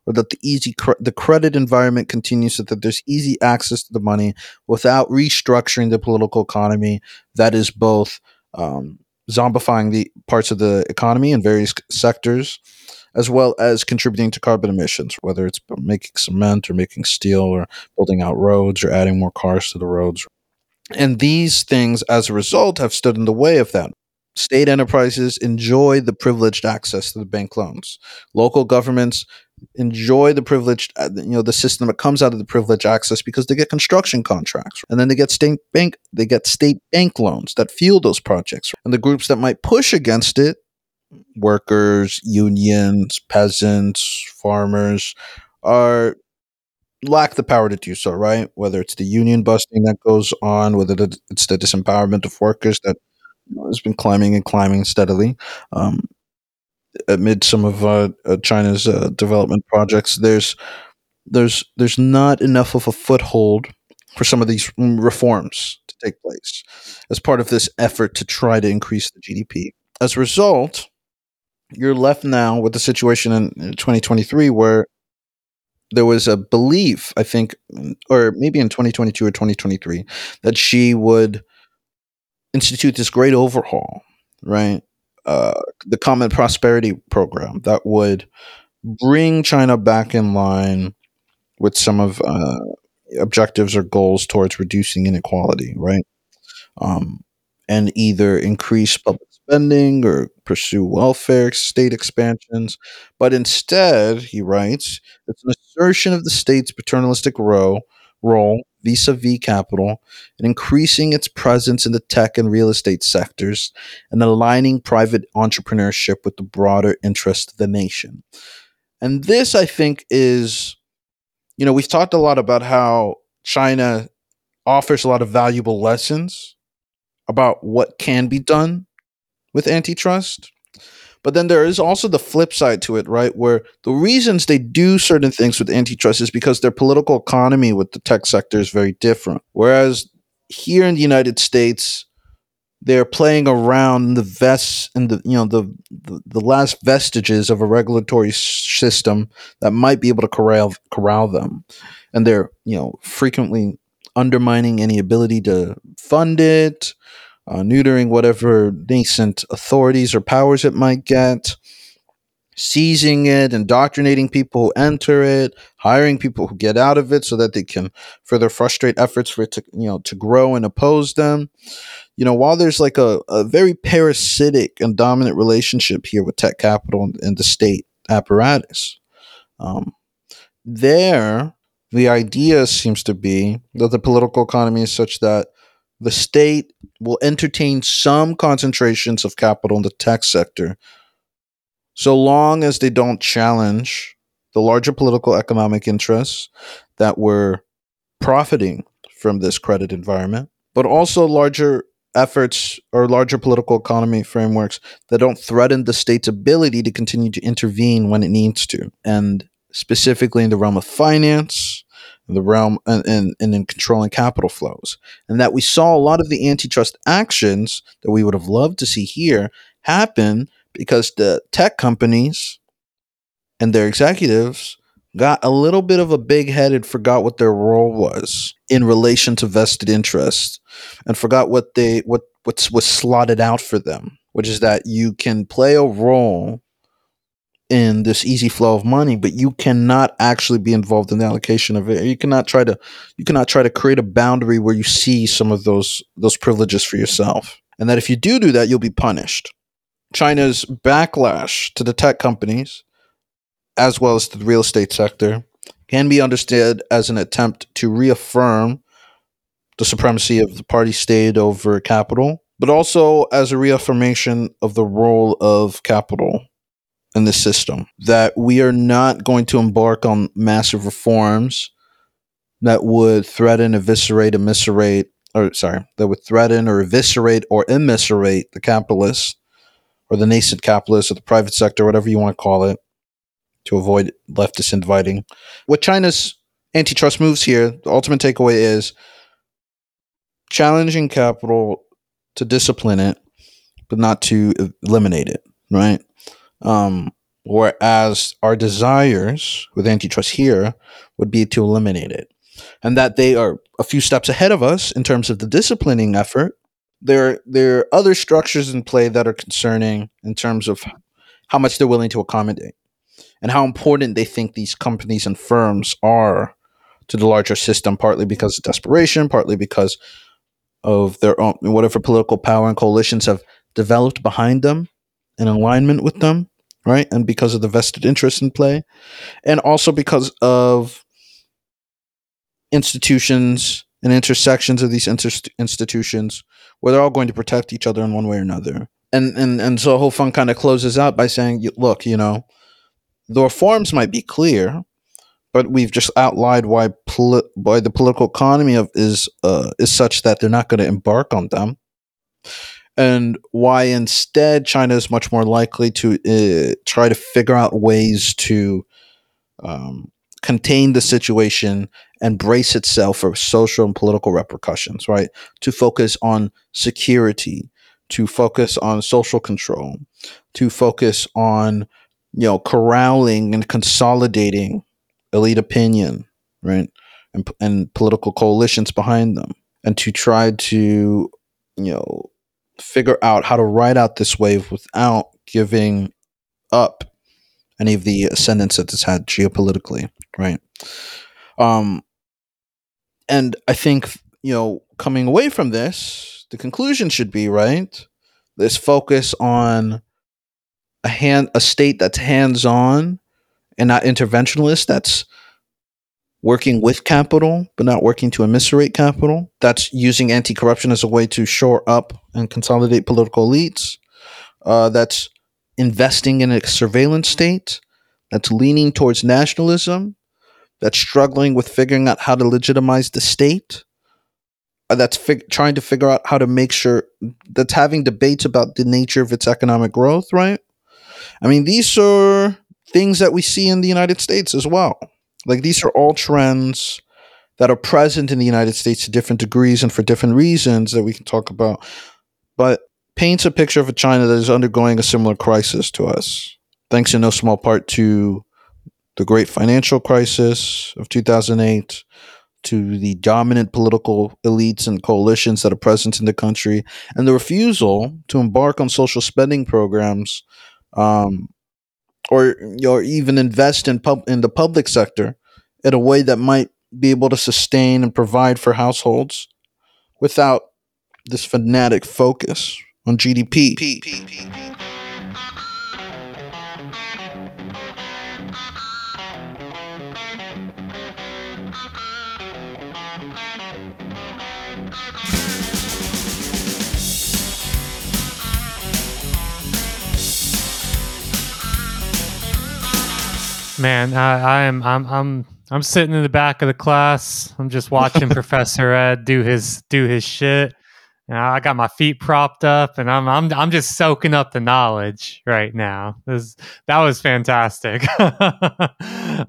or that the easy the credit environment continues so that there's easy access to the money without restructuring the political economy that is both um, zombifying the parts of the economy in various sectors as well as contributing to carbon emissions whether it's making cement or making steel or building out roads or adding more cars to the roads. And these things as a result have stood in the way of that. State enterprises enjoy the privileged access to the bank loans. Local governments enjoy the privileged uh, you know the system that comes out of the privileged access because they get construction contracts. And then they get state bank they get state bank loans that fuel those projects. And the groups that might push against it workers unions peasants farmers are lack the power to do so right? Whether it's the union busting that goes on whether it's the disempowerment of workers that you know, has been climbing and climbing steadily. Um, amid some of uh, China's uh, development projects, there's there's there's not enough of a foothold for some of these reforms to take place as part of this effort to try to increase the GDP. As a result, you're left now with the situation in 2023 where there was a belief, I think, or maybe in 2022 or 2023, that Xi would institute this great overhaul, right? Uh, the Common Prosperity Program that would bring China back in line with some of uh, objectives or goals towards reducing inequality, right? Um, and either increase public spending or pursue welfare state expansions. But instead, he writes, it's an assertion of the state's paternalistic role, role vis-a-vis capital and increasing its presence in the tech and real estate sectors and aligning private entrepreneurship with the broader interest of the nation. And this I think is you know, we've talked a lot about how China offers a lot of valuable lessons about what can be done with antitrust. But then there is also the flip side to it, right? Where the reasons they do certain things with antitrust is because their political economy with the tech sector is very different. Whereas here in the United States, they're playing around the vests and the you know the, the the last vestiges of a regulatory system that might be able to corral corral them, and they're you know frequently undermining any ability to fund it, uh, neutering whatever nascent authorities or powers it might get, seizing it, indoctrinating people who enter it, hiring people who get out of it so that they can further frustrate efforts for it to you know to grow and oppose them. You know, while there's like a, a very parasitic and dominant relationship here with tech capital and, and the state apparatus, um, there the idea seems to be that the political economy is such that the state will entertain some concentrations of capital in the tech sector so long as they don't challenge the larger political economic interests that were profiting from this credit environment, but also larger efforts or larger political economy frameworks that don't threaten the state's ability to continue to intervene when it needs to. And specifically in the realm of finance, in the realm and, and, and in controlling capital flows. And that we saw a lot of the antitrust actions that we would have loved to see here happen because the tech companies and their executives got a little bit of a big headed, forgot what their role was in relation to vested interests, and forgot what they what what was slotted out for them, which is that you can play a role in this easy flow of money, but you cannot actually be involved in the allocation of it. You cannot try to you cannot try to create a boundary where you see some of those those privileges for yourself. And that if you do do that, you'll be punished. China's backlash to the tech companies, as well as the real estate sector, can be understood as an attempt to reaffirm the supremacy of the party state over capital, but also as a reaffirmation of the role of capital in the system. That we are not going to embark on massive reforms that would threaten, eviscerate, immiserate, or sorry, that would threaten or eviscerate or immiserate the capitalists or the nascent capitalists or the private sector, whatever you want to call it, to avoid leftist inviting. What China's antitrust moves here, the ultimate takeaway is challenging capital to discipline it, but not to eliminate it, right? Um, whereas our desires with antitrust here would be to eliminate it. And that they are a few steps ahead of us in terms of the disciplining effort, there there are other structures in play that are concerning in terms of how much they're willing to accommodate and how important they think these companies and firms are to the larger system partly because of desperation partly because of their own whatever political power and coalitions have developed behind them in alignment with them right? And because of the vested interest in play. And also because of institutions and intersections of these inter- institutions where they're all going to protect each other in one way or another. And and and so Ho Fung kind of closes out by saying, "Look, you know, the reforms might be clear, but we've just outlined why poli- why the political economy of is uh, is such that they're not going to embark on them, and why instead China is much more likely to uh, try to figure out ways to." Um, contain the situation and brace itself for social and political repercussions, right? To focus on security, to focus on social control, to focus on, you know, corralling and consolidating elite opinion, right? And, and political coalitions behind them, and to try to, you know, figure out how to ride out this wave without giving up any of the ascendance that it's had geopolitically, right? Um, and I think you know, coming away from this, the conclusion should be right. This focus on a hand, a state that's hands-on and not interventionalist. That's working with capital, but not working to immiserate capital. That's using anti-corruption as a way to shore up and consolidate political elites. Uh, that's investing in a surveillance state that's leaning towards nationalism, that's struggling with figuring out how to legitimize the state, uh, that's fig- trying to figure out how to make sure that's having debates about the nature of its economic growth, right? I mean, these are things that we see in the United States as well. Like these are all trends that are present in the United States to different degrees and for different reasons that we can talk about. But paints a picture of a China that is undergoing a similar crisis to us, thanks in no small part to the great financial crisis of 2008, to the dominant political elites and coalitions that are present in the country, and the refusal to embark on social spending programs um, or, or even invest in, pub- in the public sector in a way that might be able to sustain and provide for households without this fanatic focus on GDP. Man, I, I'm I'm I'm I'm sitting in the back of the class. I'm just watching Professor Ed do his do his shit. I got my feet propped up, and I'm I'm I'm just soaking up the knowledge right now. This, that was fantastic.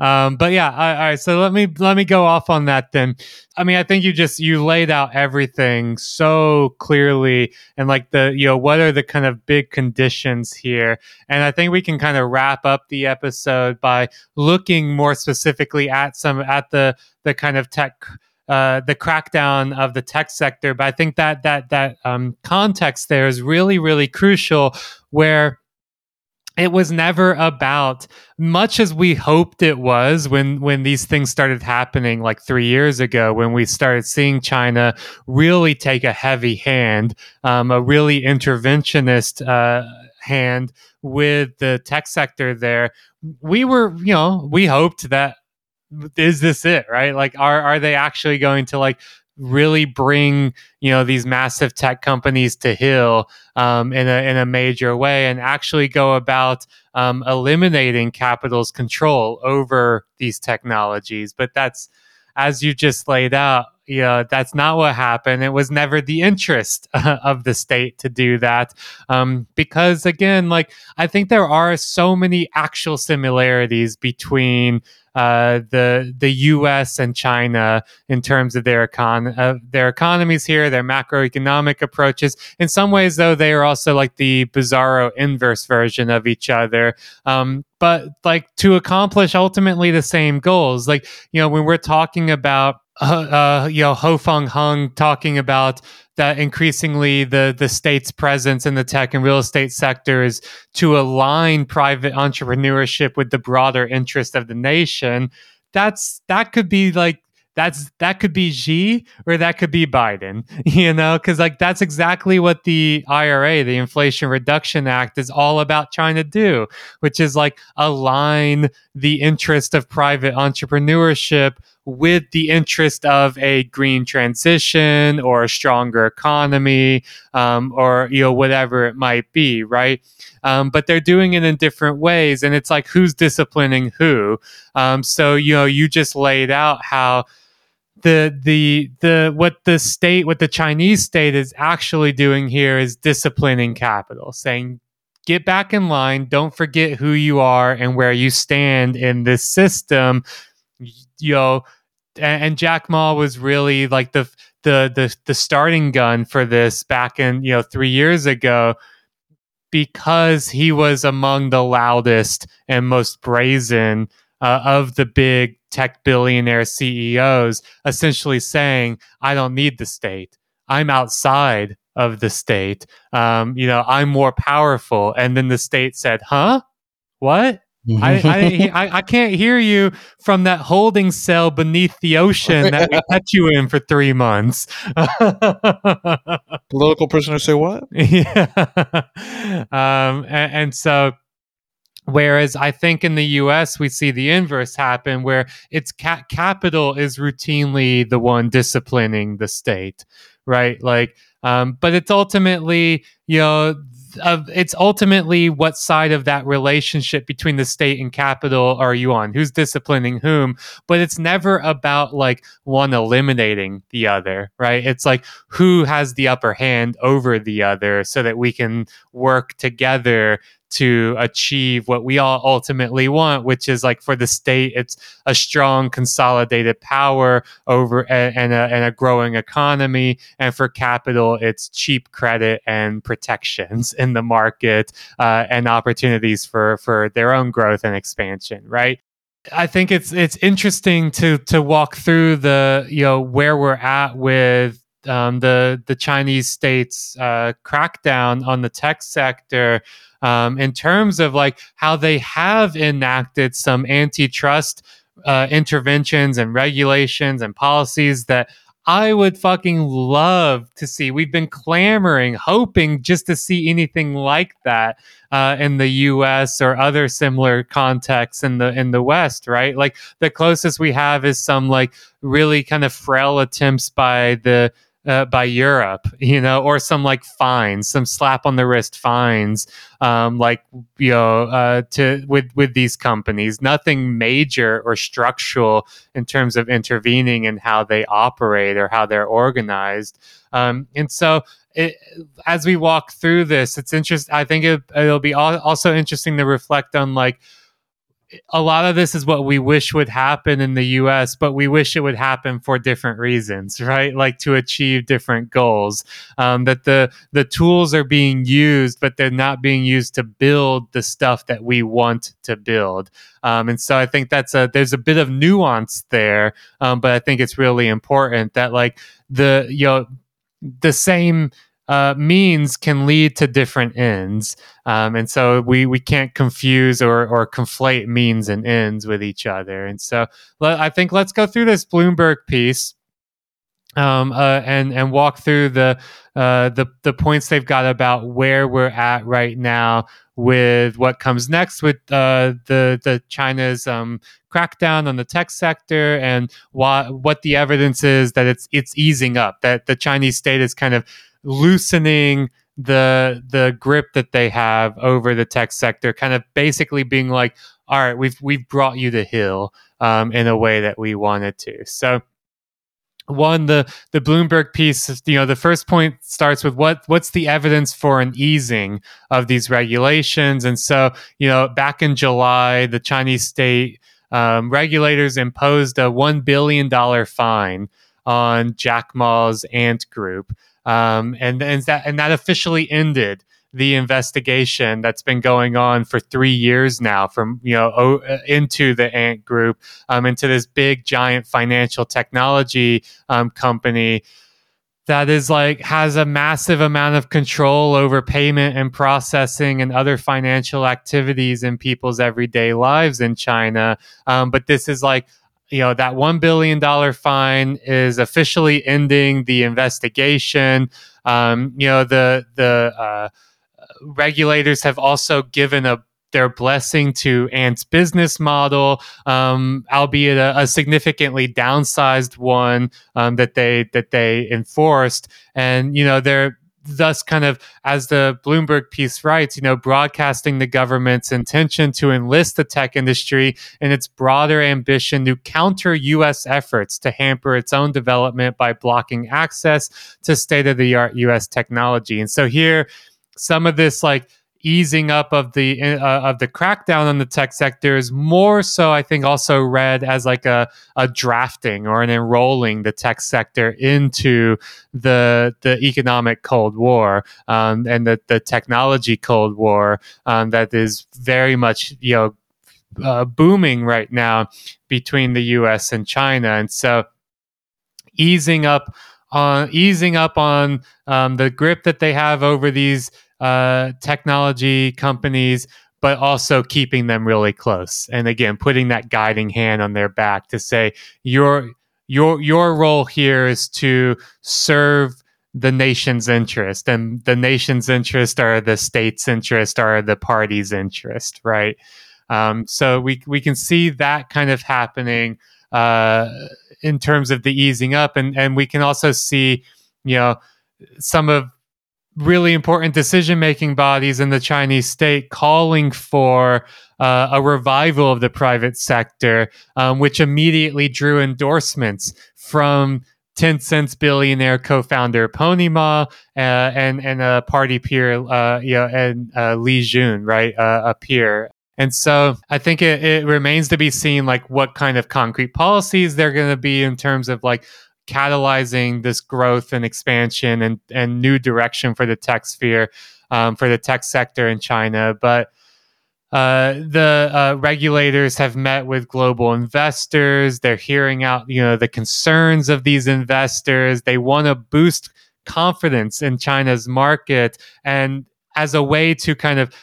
um, but yeah, all right. So let me let me go off on that then. I mean, I think you just you laid out everything so clearly, and like the you know what are the kind of big conditions here, and I think we can kind of wrap up the episode by looking more specifically at some at the the kind of tech uh, the crackdown of the tech sector. But I think that that that um, context there is really really crucial, where it was never about much as we hoped it was when when these things started happening like three years ago when we started seeing china really take a heavy hand um, a really interventionist uh, hand with the tech sector there we were you know we hoped that is this it right? Like are are they actually going to like really bring you know these massive tech companies to heel um, in a in a major way and actually go about um, eliminating capital's control over these technologies? But that's as you just laid out you know, that's not what happened. It was never the interest of the state to do that. Um, because again, like, I think there are so many actual similarities between uh, the the U.S. and China in terms of their econ uh, their economies here, their macroeconomic approaches. In some ways, though, they are also like the bizarro inverse version of each other. Um, but like to accomplish ultimately the same goals, like you know, when we're talking about uh, uh, you know Ho Fung Hung talking about that increasingly the the state's presence in the tech and real estate sectors to align private entrepreneurship with the broader interest of the nation. That's that could be like that's that could be Xi or that could be Biden, you know, because like that's exactly what the IRA, the Inflation Reduction Act, is all about trying to do, which is like align the interest of private entrepreneurship with the interest of a green transition or a stronger economy um, or you know whatever it might be right? Um, but they're doing it in different ways and it's like who's disciplining who? Um, so you know you just laid out how the the the what the state what the chinese state is actually doing here is disciplining capital saying get back in line. Don't forget who you are and where you stand in this system. You know and, jack ma was really like the the the the starting gun for this back in you know three years ago because he was among the loudest and most brazen uh, of the big tech billionaire CEOs, essentially saying, "I don't need the state. I'm outside of the state. Um, you know, I'm more powerful." And then the state said, "Huh? What?" I, I, I can't hear you from that holding cell beneath the ocean that we kept you in for three months. Political prisoners say what? yeah. Um, and, and so Whereas I think in the US, we see the inverse happen where it's ca- capital is routinely the one disciplining the state, right? Like, um, but it's ultimately, you know, uh, it's ultimately what side of that relationship between the state and capital are you on? Who's disciplining whom? But it's never about like one eliminating the other, right? It's like who has the upper hand over the other so that we can work together to achieve what we all ultimately want, which is like for the state, it's a strong consolidated power over and, and, a, and a growing economy, and for capital, it's cheap credit and protections in the market uh, and opportunities for for their own growth and expansion, right? I think it's it's interesting to to walk through the you know where we're at with um, the the Chinese state's uh, crackdown on the tech sector um, in terms of like how they have enacted some antitrust uh, interventions and regulations and policies that I would fucking love to see. We've been clamoring, hoping just to see anything like that uh, in the U.S. or other similar contexts in the in the West, right? Like the closest we have is some like really kind of frail attempts by the uh, by Europe, you know, or some like fines, some slap on the wrist fines, um, like you know, uh, to with with these companies. Nothing major or structural in terms of intervening in how they operate or how they're organized. Um, and so, it, as we walk through this, it's interesting. I think it, it'll be also interesting to reflect on like a lot of this is what we wish would happen in the US, but we wish it would happen for different reasons, right? Like to achieve different goals. Um, that the the tools are being used, but they're not being used to build the stuff that we want to build. Um, and so I think that's a there's a bit of nuance there, um, but I think it's really important that like the you know the same uh, means can lead to different ends. Um, and so we, we can't confuse or, or conflate means and ends with each other. And so I think let's go through this Bloomberg piece um, uh, and and walk through the uh, the the points they've got about where we're at right now with what comes next with uh, the the China's um, crackdown on the tech sector and what what the evidence is that it's it's easing up that the Chinese state is kind of loosening the the grip that they have over the tech sector, kind of basically being like, all right, we've we've brought you to hill um, in a way that we wanted to. So one the the bloomberg piece you know the first point starts with what what's the evidence for an easing of these regulations and so you know back in july the chinese state um, regulators imposed a $1 billion fine on jack ma's ant group um, and and that and that officially ended the investigation that's been going on for three years now, from you know o- uh, into the Ant Group, um, into this big giant financial technology um, company that is like has a massive amount of control over payment and processing and other financial activities in people's everyday lives in China. Um, but this is like you know that one billion dollar fine is officially ending the investigation. Um, you know the the uh, regulators have also given a their blessing to Ant's business model, um, albeit a, a, significantly downsized one um, that they that they enforced. And you know they're thus kind of as the bloomberg piece writes you know broadcasting the government's intention to enlist the tech industry in its broader ambition to counter us efforts to hamper its own development by blocking access to state-of-the-art us technology. And so here some of this like easing up of the uh, of the crackdown on the tech sector is more so I think also read as like a a drafting or an enrolling the tech sector into the the economic Cold War um, and the the technology Cold War um, that is very much you know uh, booming right now between the U.S. and China, and so easing up on easing up on um, the grip that they have over these uh, technology companies, but also keeping them really close. And again, putting that guiding hand on their back to say your your your role here is to serve the nation's interest, and the nation's interest are the state's interest, are the party's interest, right? Um, so we we can see that kind of happening uh, in terms of the easing up, and and we can also see, you know, some of really important decision making bodies in the Chinese state calling for uh, a revival of the private sector, um, which immediately drew endorsements from Tencent's billionaire co-founder Pony Ma, uh, and and a party peer, uh, you know, and uh, Lei Jun, right, uh, a peer. And so I think it, it remains to be seen, like what kind of concrete policies they're going to be in terms of like catalyzing this growth and expansion and and new direction for the tech sphere, um, for the tech sector in China, but uh, the uh, regulators have met with global investors. They're hearing out, you know, the concerns of these investors. They want to boost confidence in China's market, and as a way to kind of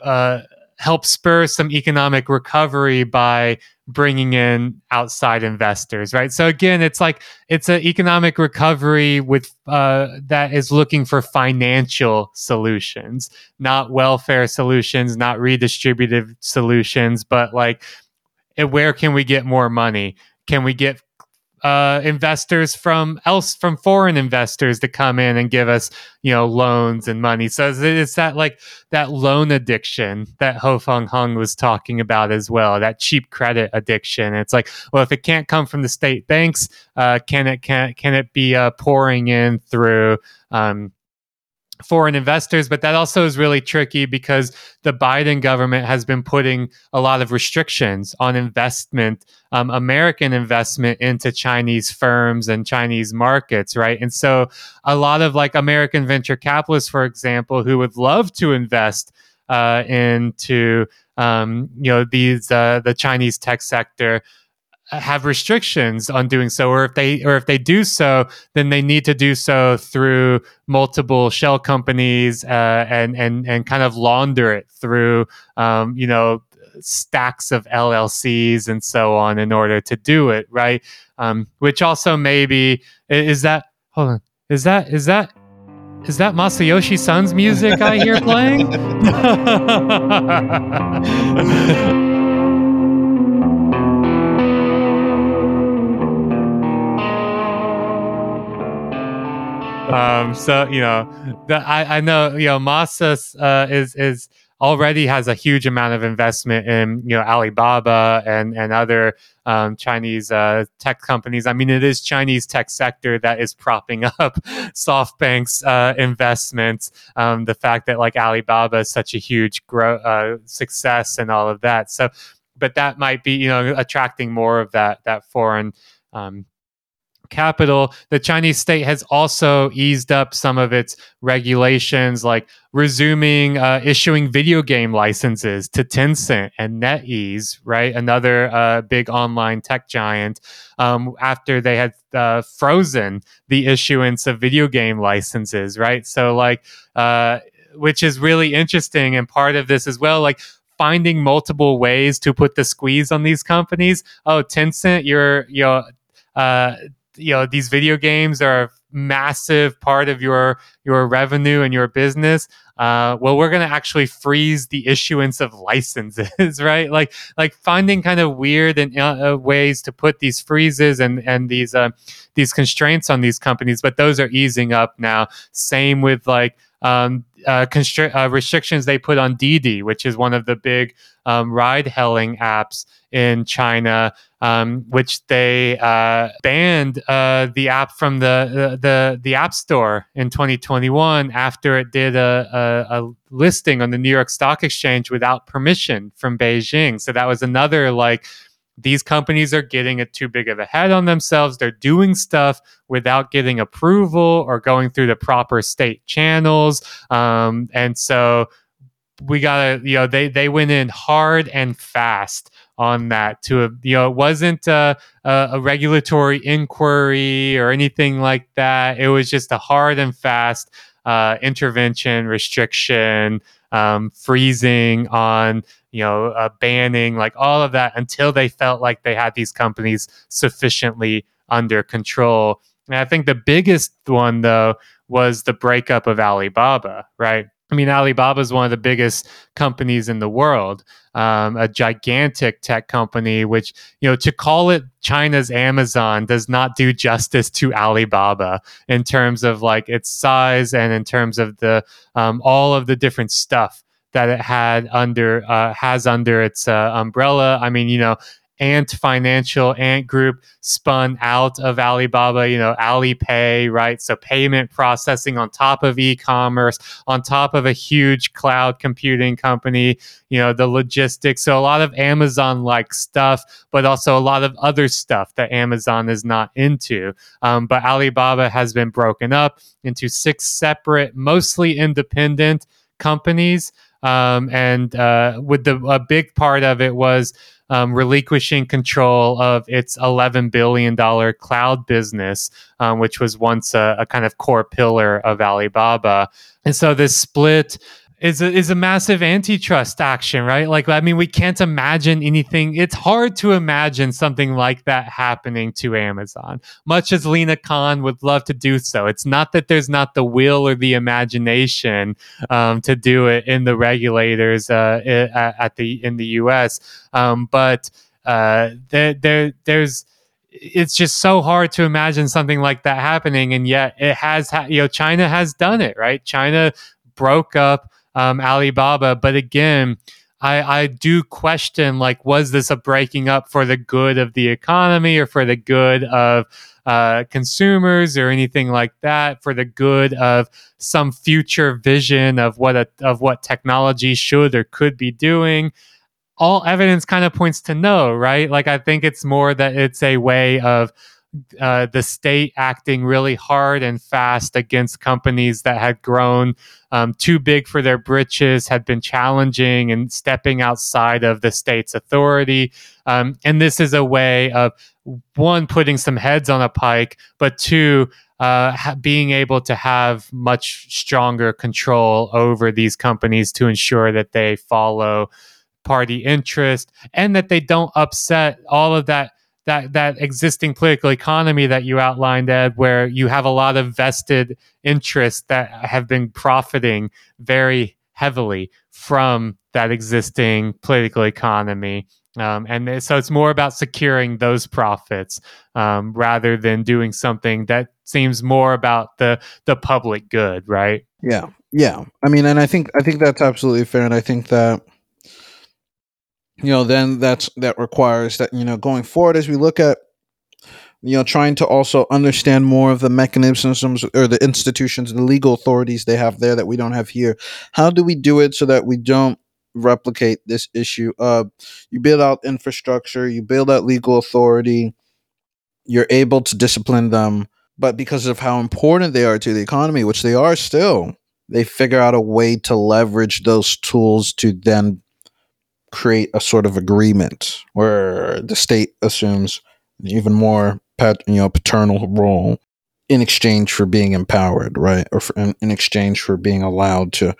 uh, help spur some economic recovery by bringing in outside investors right? So again it's like it's an economic recovery with uh, that is looking for financial solutions not welfare solutions not redistributive solutions but like eh, where can we get more money? Can we get uh, investors from else from foreign investors to come in and give us you know loans and money. So it's, that like that loan addiction that Ho Fung Hung was talking about as well. That cheap credit addiction. It's like well, if it can't come from the state banks, uh, can it can can it be uh, pouring in through um, foreign investors, but that also is really tricky because the Biden government has been putting a lot of restrictions on investment, um, American investment into Chinese firms and Chinese markets, right? And so a lot of like American venture capitalists, for example, who would love to invest uh, into um, you know these uh, the Chinese tech sector have restrictions on doing so or if they or if they do so then they need to do so through multiple shell companies uh, and and and kind of launder it through um, you know stacks of LLCs and so on in order to do it right um, which also maybe is that hold on is that is that is that Masayoshi Son's music I hear playing? um, so you know, the, I I know you know Masa uh, is is already has a huge amount of investment in you know Alibaba and and other um, Chinese uh, tech companies. I mean, it is Chinese tech sector that is propping up SoftBank's uh, investments. Um, the fact that like Alibaba is such a huge grow uh, success and all of that. So, but that might be you know attracting more of that that foreign. Um, capital, the Chinese state has also eased up some of its regulations, like resuming uh, issuing video game licenses to Tencent and NetEase, right? Another uh, big online tech giant, um, after they had uh, frozen the issuance of video game licenses, right? So, like, uh, which is really interesting. And part of this as well, like, finding multiple ways to put the squeeze on these companies. Oh, Tencent, you're, you know, uh, you know these video games are a massive part of your your revenue and your business uh, well we're going to actually freeze the issuance of licenses right? Like like finding kind of weird and uh, uh, ways to put these freezes and and these uh, these constraints on these companies but those are easing up now. Same with like um, uh, constri- uh, restrictions they put on Didi, which is one of the big um, ride hailing apps in China, um, which they uh, banned uh, the app from the, the the App Store in 2021 after it did a, a, a, listing on the New York Stock Exchange without permission from Beijing. So that was another like these companies are getting a too big of a head on themselves. They're doing stuff without getting approval or going through the proper state channels, um, and so we gotta you know they they went in hard and fast on that to a, you know it wasn't a, a, regulatory inquiry or anything like that it was just a hard and fast uh, intervention restriction um, freezing on you know uh, banning like all of that until they felt like they had these companies sufficiently under control. And i think the biggest one though was the breakup of alibaba right I mean, Alibaba is one of the biggest companies in the world, um, a gigantic tech company, which, you know, to call it China's Amazon does not do justice to Alibaba in terms of like its size and in terms of the um, all of the different stuff that it had under uh, has under its uh, umbrella. I mean, you know, Ant Financial, Ant Group spun out of Alibaba, you know, Alipay, right? So payment processing on top of e commerce, on top of a huge cloud computing company, you know, the logistics. So a lot of Amazon like stuff, but also a lot of other stuff that Amazon is not into. Um, but Alibaba has been broken up into six separate, mostly independent companies. Um, and uh, with the a big part of it was um, relinquishing control of its $11 billion cloud business, um, which was once a, a kind of core pillar of Alibaba. And so this split is a, is a massive antitrust action, right? Like, I mean, we can't imagine anything. It's hard to imagine something like that happening to Amazon, much as Lina Khan would love to do so. It's not that there's not the will or the imagination um, to do it in the regulators uh, at the in the U.S., um, but uh, there, there there's it's just so hard to imagine something like that happening and yet it has ha- you know china has done it right china broke up um, Alibaba. But again, I, I do question like, was this a breaking up for the good of the economy or for the good of uh, consumers or anything like that, for the good of some future vision of what a, of what technology should or could be doing? All evidence kind of points to no, right? Like I think it's more that it's a way of uh, the state acting really hard and fast against companies that had grown um, too big for their britches, had been challenging and stepping outside of the state's authority. Um, and this is a way of one, putting some heads on a pike, but two, uh, ha- being able to have much stronger control over these companies to ensure that they follow party interest and that they don't upset all of that that that existing political economy that you outlined, Ed, where you have a lot of vested interests that have been profiting very heavily from that existing political economy. Um, and so it's more about securing those profits um, rather than doing something that seems more about the the public good, right? Yeah, yeah. I mean, and I think I think that's absolutely fair, and I think that you know then that's that requires that you know going forward as we look at you know trying to also understand more of the mechanisms or the institutions and the legal authorities they have there that we don't have here. How do we do it so that we don't replicate this issue of you build out infrastructure you build out legal authority you're able to discipline them but because of how important they are to the economy which they are still they figure out a way to leverage those tools to then create a sort of agreement where the state assumes even more pat, you know paternal role in exchange for being empowered, right, or for, in, in, exchange for being allowed to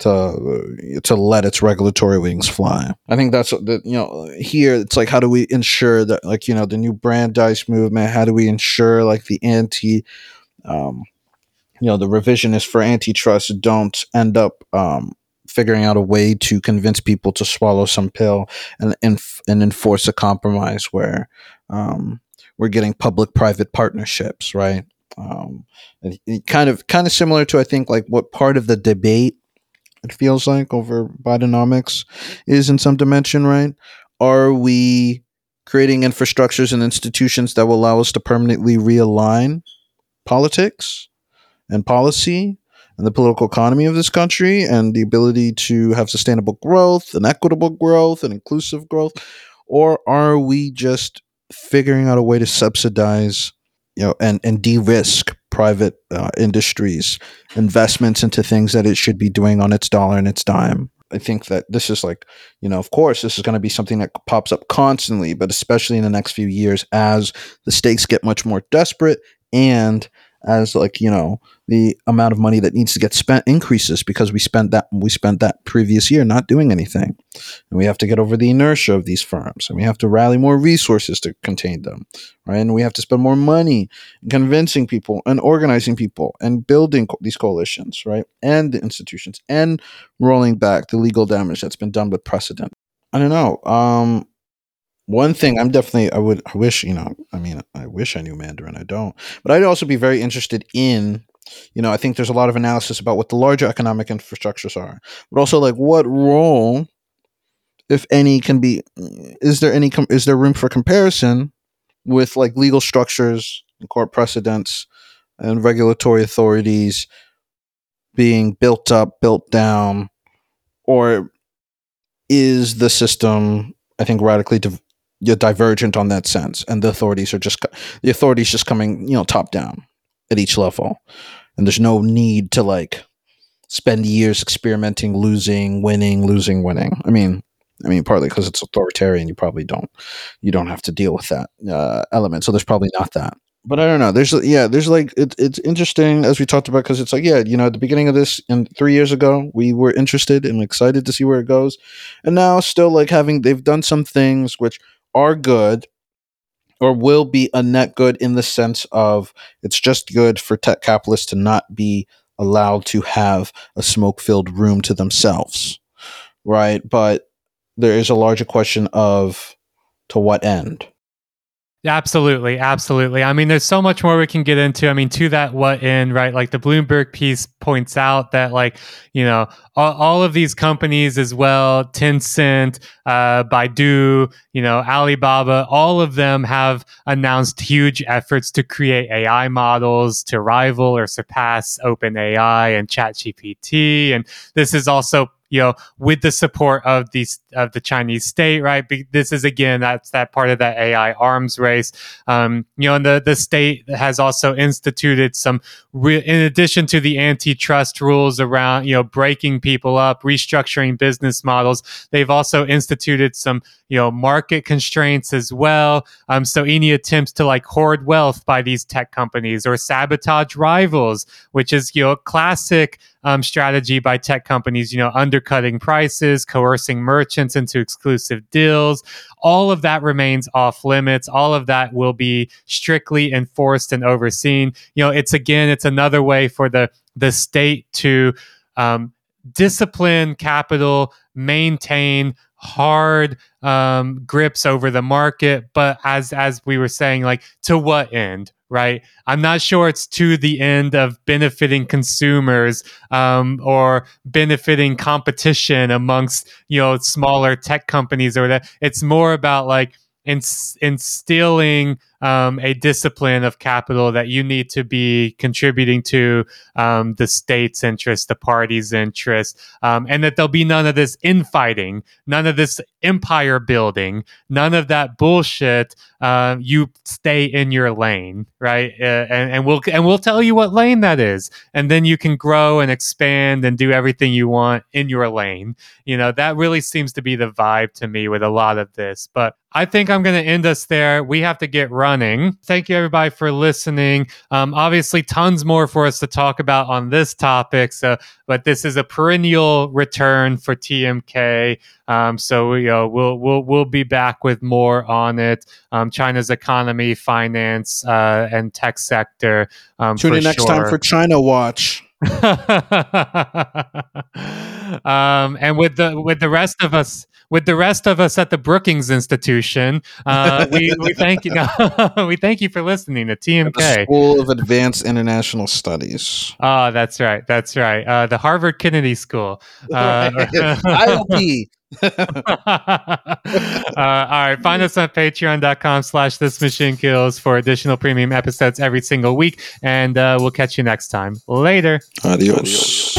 to to let its regulatory wings fly. I think that's the you know here it's like how do we ensure that like you know the new Brandeis movement? How do we ensure like the anti um, you know the revisionists for antitrust don't end up um, figuring out a way to convince people to swallow some pill and and, and enforce a compromise where um, we're getting public-private partnerships, right? Um, kind of kind of similar to I think like what part of the debate it feels like over Bidenomics is in some dimension, right? Are we creating infrastructures and institutions that will allow us to permanently realign politics and policy and the political economy of this country and the ability to have sustainable growth and equitable growth and inclusive growth? Or are we just figuring out a way to subsidize you know and and de-risk private uh, industries investments into things that it should be doing on its dollar and its dime? I think that this is like you know of course this is going to be something that pops up constantly but especially in the next few years as the stakes get much more desperate and as like you know the amount of money that needs to get spent increases because we spent that we spent that previous year not doing anything. And we have to get over the inertia of these firms and we have to rally more resources to contain them right? And we have to spend more money convincing people and organizing people and building co- these coalitions right? And the institutions and rolling back the legal damage that's been done with precedent. I don't know um one thing I'm definitely I would I wish you know I mean I wish I knew Mandarin I don't but I'd also be very interested in you know I think there's a lot of analysis about what the larger economic infrastructures are but also like what role if any, can be. Is there any? Com- is there room for comparison with like legal structures, and court precedents, and regulatory authorities being built up, built down, or is the system? I think radically div- you're divergent on that sense, and the authorities are just the authorities just coming, you know, top down at each level, and there's no need to like spend years experimenting, losing, winning, losing, winning. I mean, I mean, partly because it's authoritarian, you probably don't you don't have to deal with that uh, element, so there's probably not that. But I don't know. There's yeah, there's like it, it's interesting as we talked about because it's like yeah, you know, at the beginning of this and three years ago, we were interested and excited to see where it goes, and now still like having they've done some things which are good or will be a net good in the sense of it's just good for tech capitalists to not be allowed to have a smoke filled room to themselves, right? But there is a larger question of to what end. Absolutely, absolutely. I mean, there's so much more we can get into. I mean, to that what in, right? Like the Bloomberg piece points out that, like, you know, all, all of these companies as well, Tencent, uh, Baidu, you know, Alibaba, all of them have announced huge efforts to create AI models to rival or surpass OpenAI and ChatGPT. And this is also you know, with the support of these of the Chinese state, right? Be, this is again that's that part of that AI arms race. Um, you know, and the the state has also instituted some, re- in addition to the antitrust rules around you know breaking people up, restructuring business models. They've also instituted some you know market constraints as well. Um, so any attempts to like hoard wealth by these tech companies or sabotage rivals, which is you know classic um, strategy by tech companies, you know, undercutting prices, coercing merchants into exclusive deals. All of that remains off limits. All of that will be strictly enforced and overseen. You know, it's again, it's another way for the the state to um, discipline capital, maintain hard um, grips over the market. But as as we were saying, like to what end? Right. I'm not sure it's to the end of benefiting consumers um, or benefiting competition amongst you know smaller tech companies or that. It's more about like ins- instilling um, a discipline of capital that you need to be contributing to um, the state's interest, the party's interest, um, and that there'll be none of this infighting, none of this empire building, none of that bullshit. Uh, you stay in your lane, right? Uh, and, and we'll and we'll tell you what lane that is, and then you can grow and expand and do everything you want in your lane. You know that really seems to be the vibe to me with a lot of this. But I think I'm going to end us there. We have to get running. Thank you, everybody, for listening. Um, obviously, tons more for us to talk about on this topic. So, but this is a perennial return for TMK. Um, so, you know, we'll we'll we'll be back with more on it. Um, China's economy, finance, uh, and tech sector. Um, Tune in next sure. time for China Watch. um, and with the with the rest of us with the rest of us at the Brookings Institution, uh, we, we thank you. we thank you for listening to The TMK. School of Advanced International Studies. Oh, that's right. That's right. Uh, the Harvard Kennedy School. Uh, IOP. uh, all right. Find us on patreon.com slash this machine kills for additional premium episodes every single week. And uh, we'll catch you next time. Later. Adios.